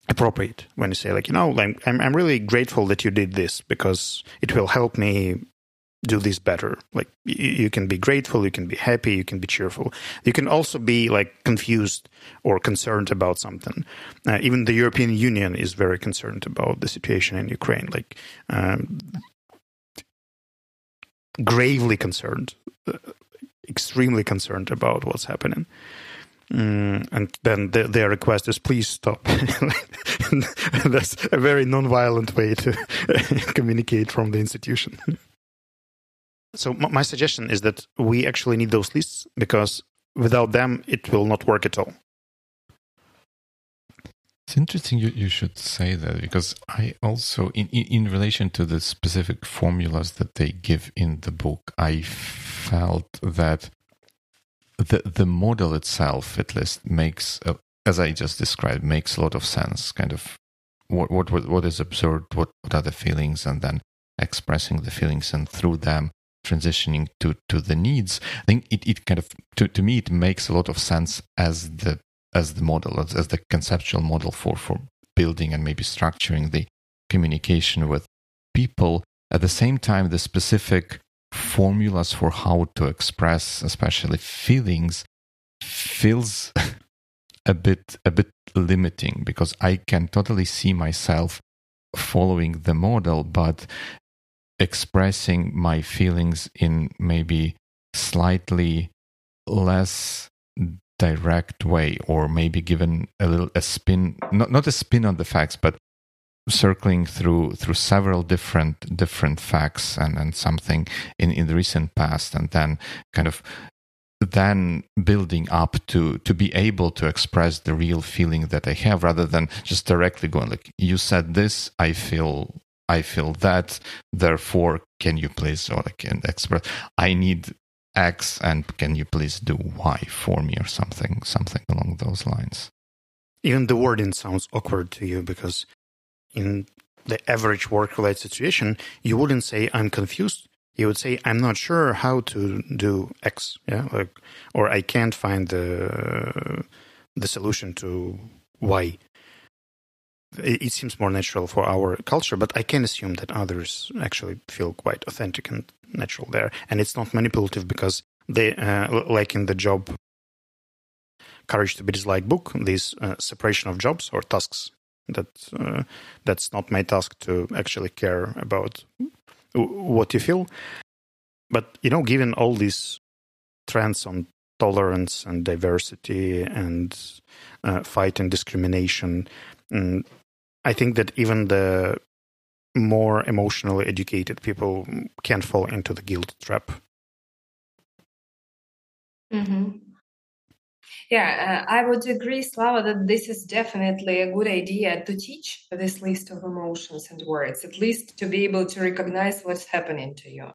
appropriate, when you say like, you know, like, I'm I'm really grateful that you did this because it will help me do this better. Like you can be grateful, you can be happy, you can be cheerful. You can also be like confused or concerned about something. Uh, even the European Union is very concerned about the situation in Ukraine, like um, gravely concerned, uh, extremely concerned about what's happening. Mm, and then the, their request is please stop. that's a very non-violent way to communicate from the institution. So my suggestion is that we actually need those lists because without them, it will not work at all. It's interesting you, you should say that because I also, in, in, in relation to the specific formulas that they give in the book, I felt that the the model itself, at least, makes, a, as I just described, makes a lot of sense. Kind of what what what is observed, what, what are the feelings, and then expressing the feelings, and through them transitioning to to the needs i think it, it kind of to, to me it makes a lot of sense as the as the model as, as the conceptual model for for building and maybe structuring the communication with people. At the same time the specific formulas for how to express especially feelings feels a bit a bit limiting because i can totally see myself following the model but expressing my feelings in maybe slightly less direct way or maybe given a little a spin not not a spin on the facts but circling through through several different different facts and and something in in the recent past and then kind of then building up to to be able to express the real feeling that I have rather than just directly going like you said this I feel I feel that. Therefore, can you please, or like an express, I need X and can you please do Y for me or something, something along those lines. Even the wording sounds awkward to you because in the average work related situation, you wouldn't say, I'm confused. You would say, "I'm not sure how to do X," yeah, like, or I can't find the the solution to Y. It, seems more natural for our culture, but I can assume that others actually feel quite authentic and natural there, and it's not manipulative because they, uh, like in the job courage to be disliked book, this uh, separation of jobs or tasks that uh, that's not my task to actually care about what you feel. But you know, given all these trends on tolerance and diversity and uh, fighting discrimination, mm, I think that even the more emotionally educated people can fall into the guilt trap. Mm-hmm. Yeah, uh, I would agree, Slava, that this is definitely a good idea to teach this list of emotions and words, at least to be able to recognize what's happening to you.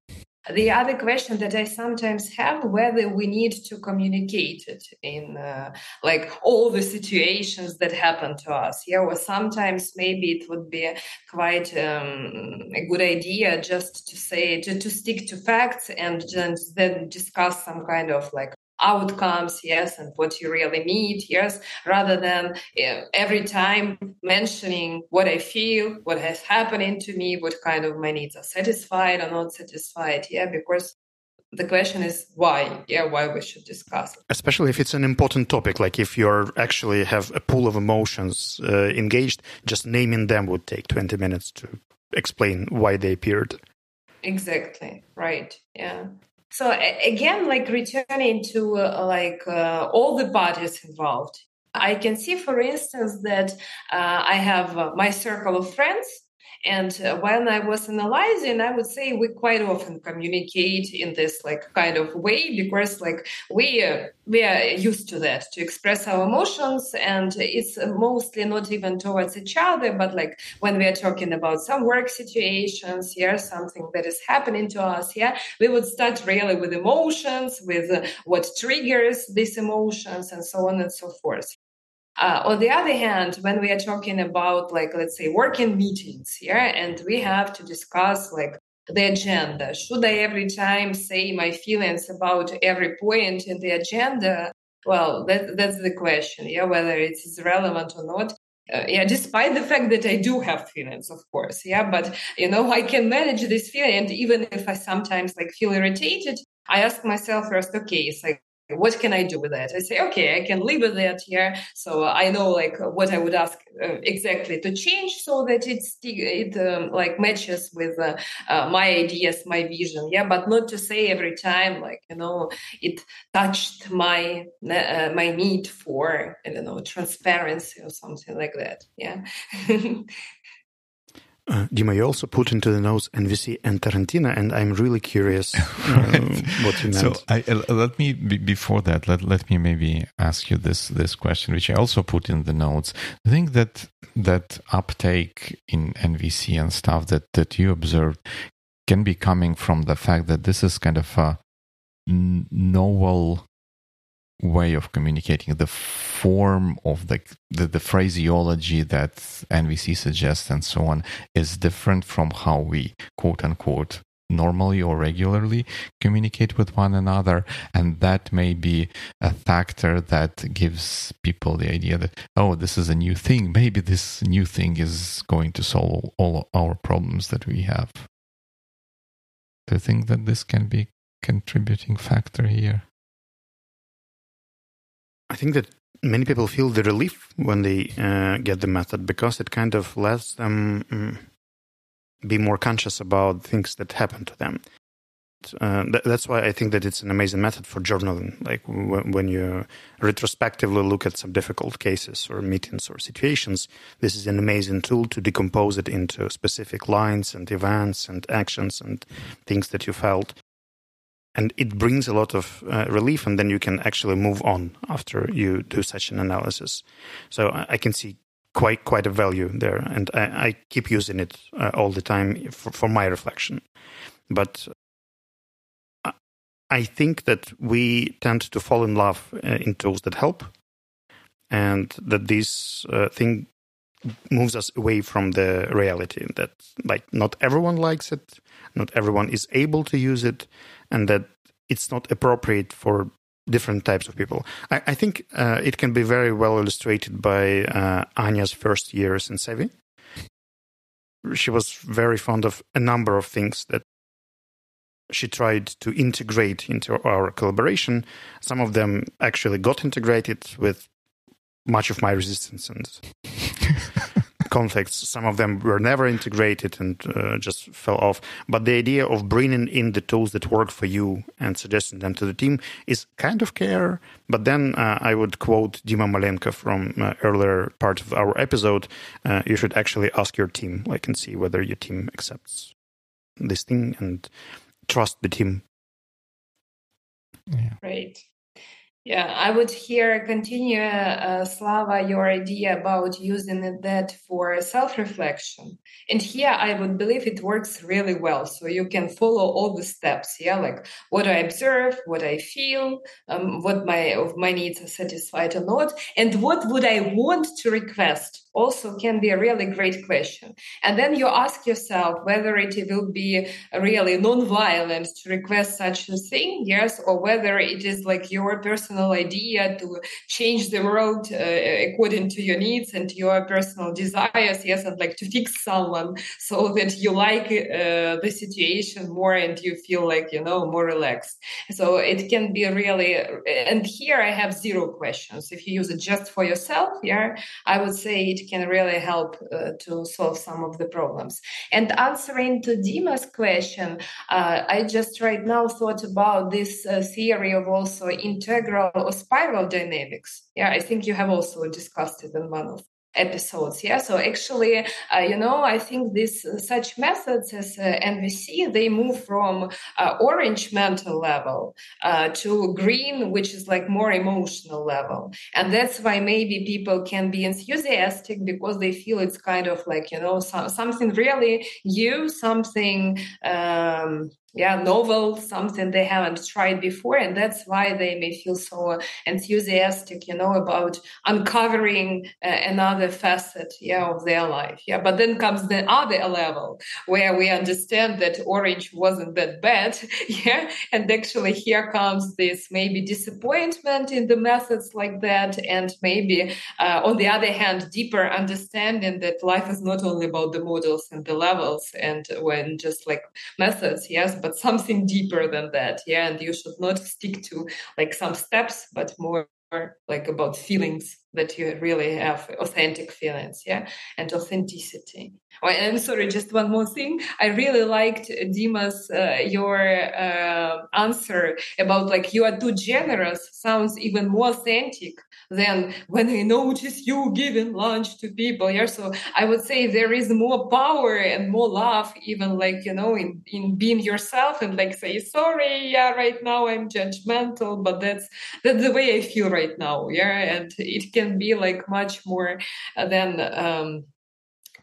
The other question that I sometimes have whether we need to communicate it in uh, like all the situations that happen to us. Yeah, or sometimes maybe it would be quite um, a good idea just to say to, to stick to facts and then discuss some kind of like outcomes, yes, and what you really need, yes, rather than uh, every time mentioning what I feel, what has happening to me, what kind of my needs are satisfied or not satisfied, yeah, because the question is why yeah why we should discuss it. Especially if it's an important topic like if you're actually have a pool of emotions uh, engaged just naming them would take 20 minutes to explain why they appeared. Exactly right yeah so again, like returning to uh, like uh, all the parties involved, I can see, for instance, that uh, I have uh, my circle of friends and uh, when I was analyzing, I would say we quite often communicate in this like kind of way because like we uh, we are used to that to express our emotions, and it's mostly not even towards each other, but like when we are talking about some work situations, yeah, something that is happening to us, yeah, we would start really with emotions, with uh, what triggers these emotions, and so on and so forth. Uh, on the other hand, when we are talking about, like, let's say, working meetings yeah, and we have to discuss, like, the agenda, should I every time say my feelings about every point in the agenda? Well, that, that's the question, yeah, whether it is relevant or not. Uh, yeah, despite the fact that I do have feelings, of course, yeah, but you know, I can manage this feeling, and even if I sometimes like feel irritated, I ask myself first, okay, it's like what can I do with that? I say, okay, I can leave it there here. So I know like what I would ask uh, exactly to change so that it's, it um, like matches with uh, uh, my ideas, my vision. Yeah. But not to say every time, like, you know, it touched my, uh, my need for, I don't know, transparency or something like that. Yeah. Uh, Dima, you also put into the notes NVC and Tarantino, and I'm really curious uh, what you meant. So, I, uh, let me before that, let let me maybe ask you this this question, which I also put in the notes. I think that that uptake in NVC and stuff that that you observed can be coming from the fact that this is kind of a novel way of communicating the form of the, the, the phraseology that nvc suggests and so on is different from how we quote unquote normally or regularly communicate with one another. And that may be a factor that gives people the idea that oh this is a new thing. Maybe this new thing is going to solve all our problems that we have. Do you think that this can be contributing factor here I think that many people feel the relief when they uh, get the method because it kind of lets them um, be more conscious about things that happen to them. Uh, th- that's why I think that it's an amazing method for journaling. Like w- when you retrospectively look at some difficult cases or meetings or situations, this is an amazing tool to decompose it into specific lines and events and actions and things that you felt and it brings a lot of uh, relief and then you can actually move on after you do such an analysis. So i, can see quite quite a value there and i, I keep using it uh, all the time for, for my reflection. But uh, i think that we tend to fall in love uh, in tools that help and that this uh, thing moves us away from the reality that like not everyone likes it, not everyone is able to use it, and that it's not appropriate for different types of people. I, I think uh, it can be very well illustrated by uh, Anya's first years in Sevi. She was very fond of a number of things that she tried to integrate into our collaboration. Some of them actually got integrated with much of my resistance and conflicts. Some of them were never integrated and uh, just fell off. But the idea of bringing in the tools that work for you and suggesting them to the team is kind of care. But then uh, I would quote Dima Malenko from uh, earlier part of our episode. Uh, you should actually ask your team, like, and see whether your team accepts this thing and trust the team. Yeah. Great. Yeah, I would here continue, uh, Slava, your idea about using that for self reflection. And here I would believe it works really well. So you can follow all the steps. Yeah, like what I observe, what I feel, um, what my of my needs are satisfied or not, and what would I want to request also can be a really great question. And then you ask yourself whether it will be really non-violent to request such a thing, yes, or whether it is like your personal idea to change the world uh, according to your needs and your personal desires, yes, and like to fix someone so that you like uh, the situation more and you feel like, you know, more relaxed. So it can be really, and here I have zero questions. If you use it just for yourself, yeah, I would say it can really help uh, to solve some of the problems. And answering to Dima's question, uh, I just right now thought about this uh, theory of also integral or spiral dynamics. Yeah, I think you have also discussed it in one of episodes yeah? So actually uh, you know i think this uh, such methods as uh, nvc they move from uh, orange mental level uh, to green which is like more emotional level. And that's why maybe people can be enthusiastic because they feel it's kind of like you know some, something really new something um, yeah novel something they haven't tried before and that's why they may feel so enthusiastic you know about uncovering uh, another facet yeah of their life. Yeah but then comes the other level where we understand that orange wasn't that bad yeah and actually here comes this maybe disappointment in the methods like that and maybe uh, on the other hand deeper understanding that life is not only about the models and the levels and when just like methods yes but something deeper than that yeah and you should not stick to like some steps but more like about feelings that you really have authentic feelings yeah and authenticity and sorry just one more thing. I really liked dimas uh, your uh, answer about like you are too generous sounds even more authentic than when i notice you giving lunch to people. Yeah so i would say there is more power and more love even like you know in in being yourself and like say sorry yeah right now i'm judgmental but that's that's the way i feel right now. Yeah and it can be like much more uh, than um,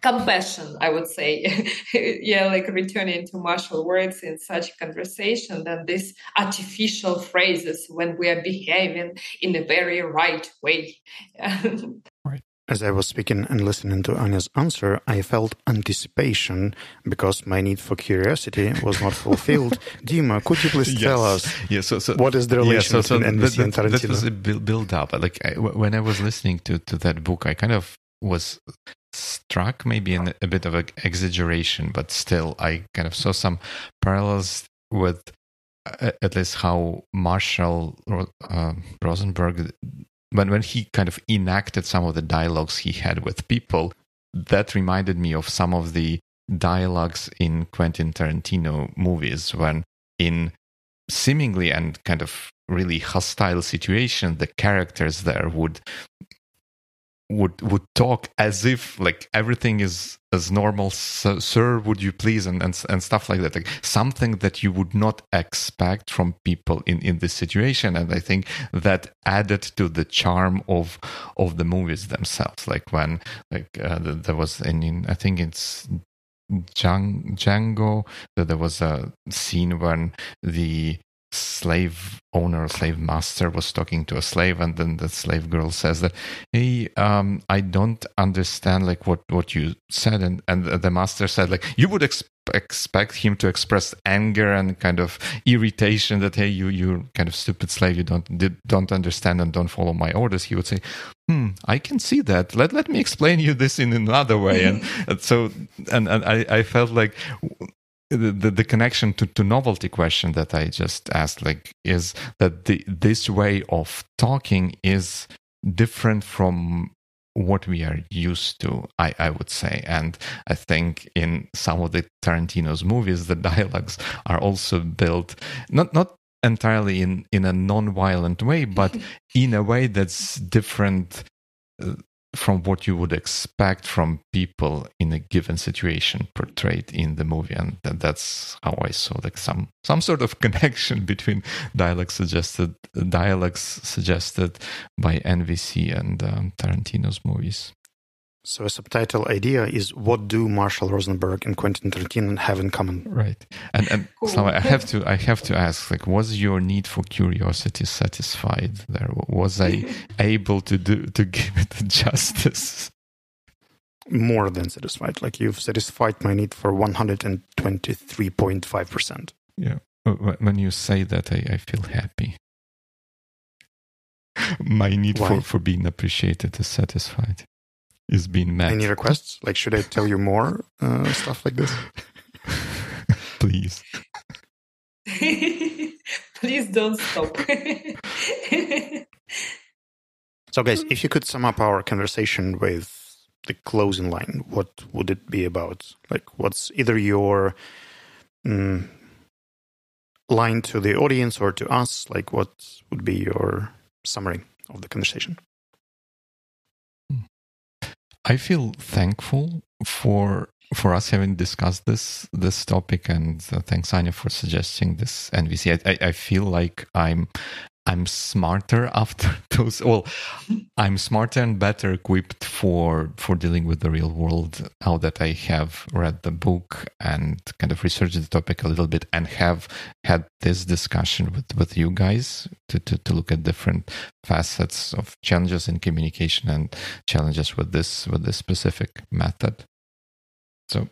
compassion i would say yeah like returning to Marshall words in such conversation than these artificial phrases when we are behaving in a very right way right as I was speaking and listening to Anya's answer, I felt anticipation because my need for curiosity was not fulfilled. Dima, could you please yes. tell us yes, so, so, what is the relation yeah, so, so between NVC that, and Tarantino? That was a build up. Like I, when I was listening to, to that book, I kind of was struck maybe in a bit of an exaggeration, but still I kind of saw some parallels with uh, at least how Marshall uh, Rosenberg when when he kind of enacted some of the dialogues he had with people, that reminded me of some of the dialogues in Quentin Tarantino movies when in seemingly and kind of really hostile situation the characters there would would would talk as if like everything is as normal. So, sir would you please and, and and stuff like that. Like something that you would not expect from people in in this situation. And i think that added to the charm of of the movies themselves. Like when like uh, there was in, i think it's Django that there was a scene when the slave owner, slave master was talking to a slave, and then the slave girl says that, "Hey, um, I don't understand like what what you said," and and the master said like, "You would ex- expect him to express anger and kind of irritation that hey, you you kind of stupid slave, you don't did, don't understand and don't follow my orders." He would say, "Hmm, I can see that. Let let me explain you this in another way," and, and so and and I I felt like the, the, the, connection to, to novelty question that I just asked, like, is that the, this way of talking is different from what we are used to, I, I would say. And I think in some of the Tarantino's movies, the dialogues are also built not not entirely in, in a non-violent way, but in a way that's different uh, from what you would expect from people in a given situation portrayed in the movie and that's how i saw like some some sort of connection between dialogue suggested dialogues suggested by nvc and um, tarantino's movies so a subtitle idea is what do Marshall Rosenberg and Quentin Tarantino have in common? Right. And and cool. so I have to I have to ask like was your need for curiosity satisfied there? Was I able to do to give it justice? More than satisfied. Like you've satisfied my need for 123.5%. Yeah. When you say that I, I feel happy. My need for, for being appreciated is satisfied is being met. Any requests? Like, should I tell you more uh, stuff like this? Please. Please don't stop. so, guys, if you could sum up our conversation with the closing line, what would it be about? Like, what's either your mm, line to the audience or to us? Like, what would be your summary of the conversation? I feel thankful for for us having discussed this this topic, and uh, thanks Anya for suggesting this NVC. I, I, I feel like I'm I'm smarter after those. Well, I'm smarter and better equipped for for dealing with the real world now that I have read the book and kind of researched the topic a little bit and have had this discussion with with you guys to to, to look at different facets of challenges in communication and challenges with this with this specific method. So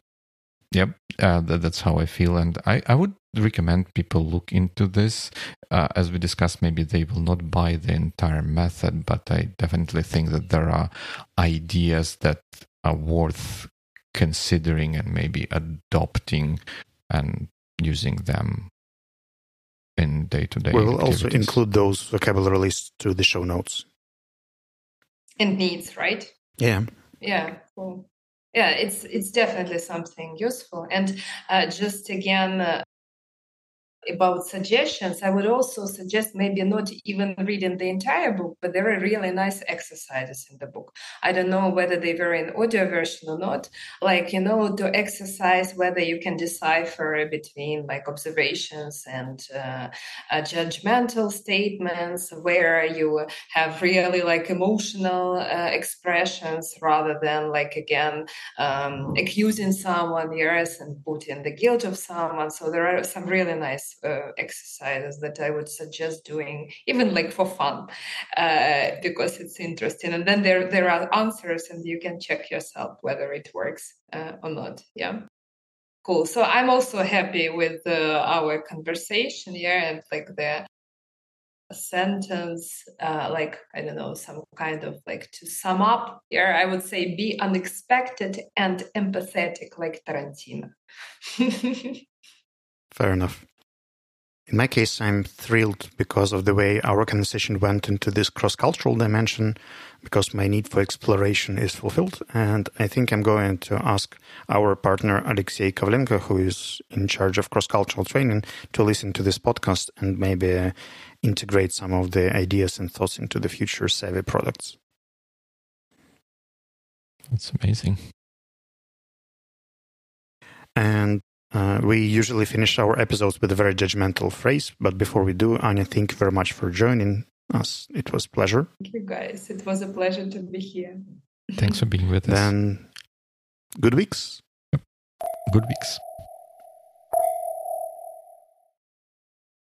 Yep, uh, that, that's how I feel, and I, I would recommend people look into this. Uh, as we discussed, maybe they will not buy the entire method, but I definitely think that there are ideas that are worth considering and maybe adopting and using them in day to day. We will also include those vocabulary lists to the show notes. And needs, right? Yeah. Yeah. Cool yeah it's it's definitely something useful. And uh, just again uh, about suggestions, I would also suggest maybe not even reading the entire book, but there are really nice exercises in the book. I don't know whether they were in audio version or not. Like, you know, to exercise whether you can decipher between like observations and uh, uh, judgmental statements, where you have really like emotional uh, expressions rather than like, again, um, accusing someone, yes, and putting the guilt of someone. So there are some really nice uh, exercises that I would suggest doing, even like for fun, uh, because it's interesting. And then there there are answers, and you can check yourself whether it works uh, or not. Yeah. Cool. So I'm also happy with uh, our conversation here and like the sentence uh, like i don't know some kind of like to sum up here i would say be unexpected and empathetic like tarantino fair enough in my case, I'm thrilled because of the way our conversation went into this cross cultural dimension, because my need for exploration is fulfilled. And I think I'm going to ask our partner, Alexei Kovlenko, who is in charge of cross cultural training, to listen to this podcast and maybe uh, integrate some of the ideas and thoughts into the future Savvy products. That's amazing. And uh, we usually finish our episodes with a very judgmental phrase, but before we do, Anya, thank you very much for joining us. It was a pleasure. Thank you, guys. It was a pleasure to be here. Thanks for being with us. Then, good weeks. Good weeks.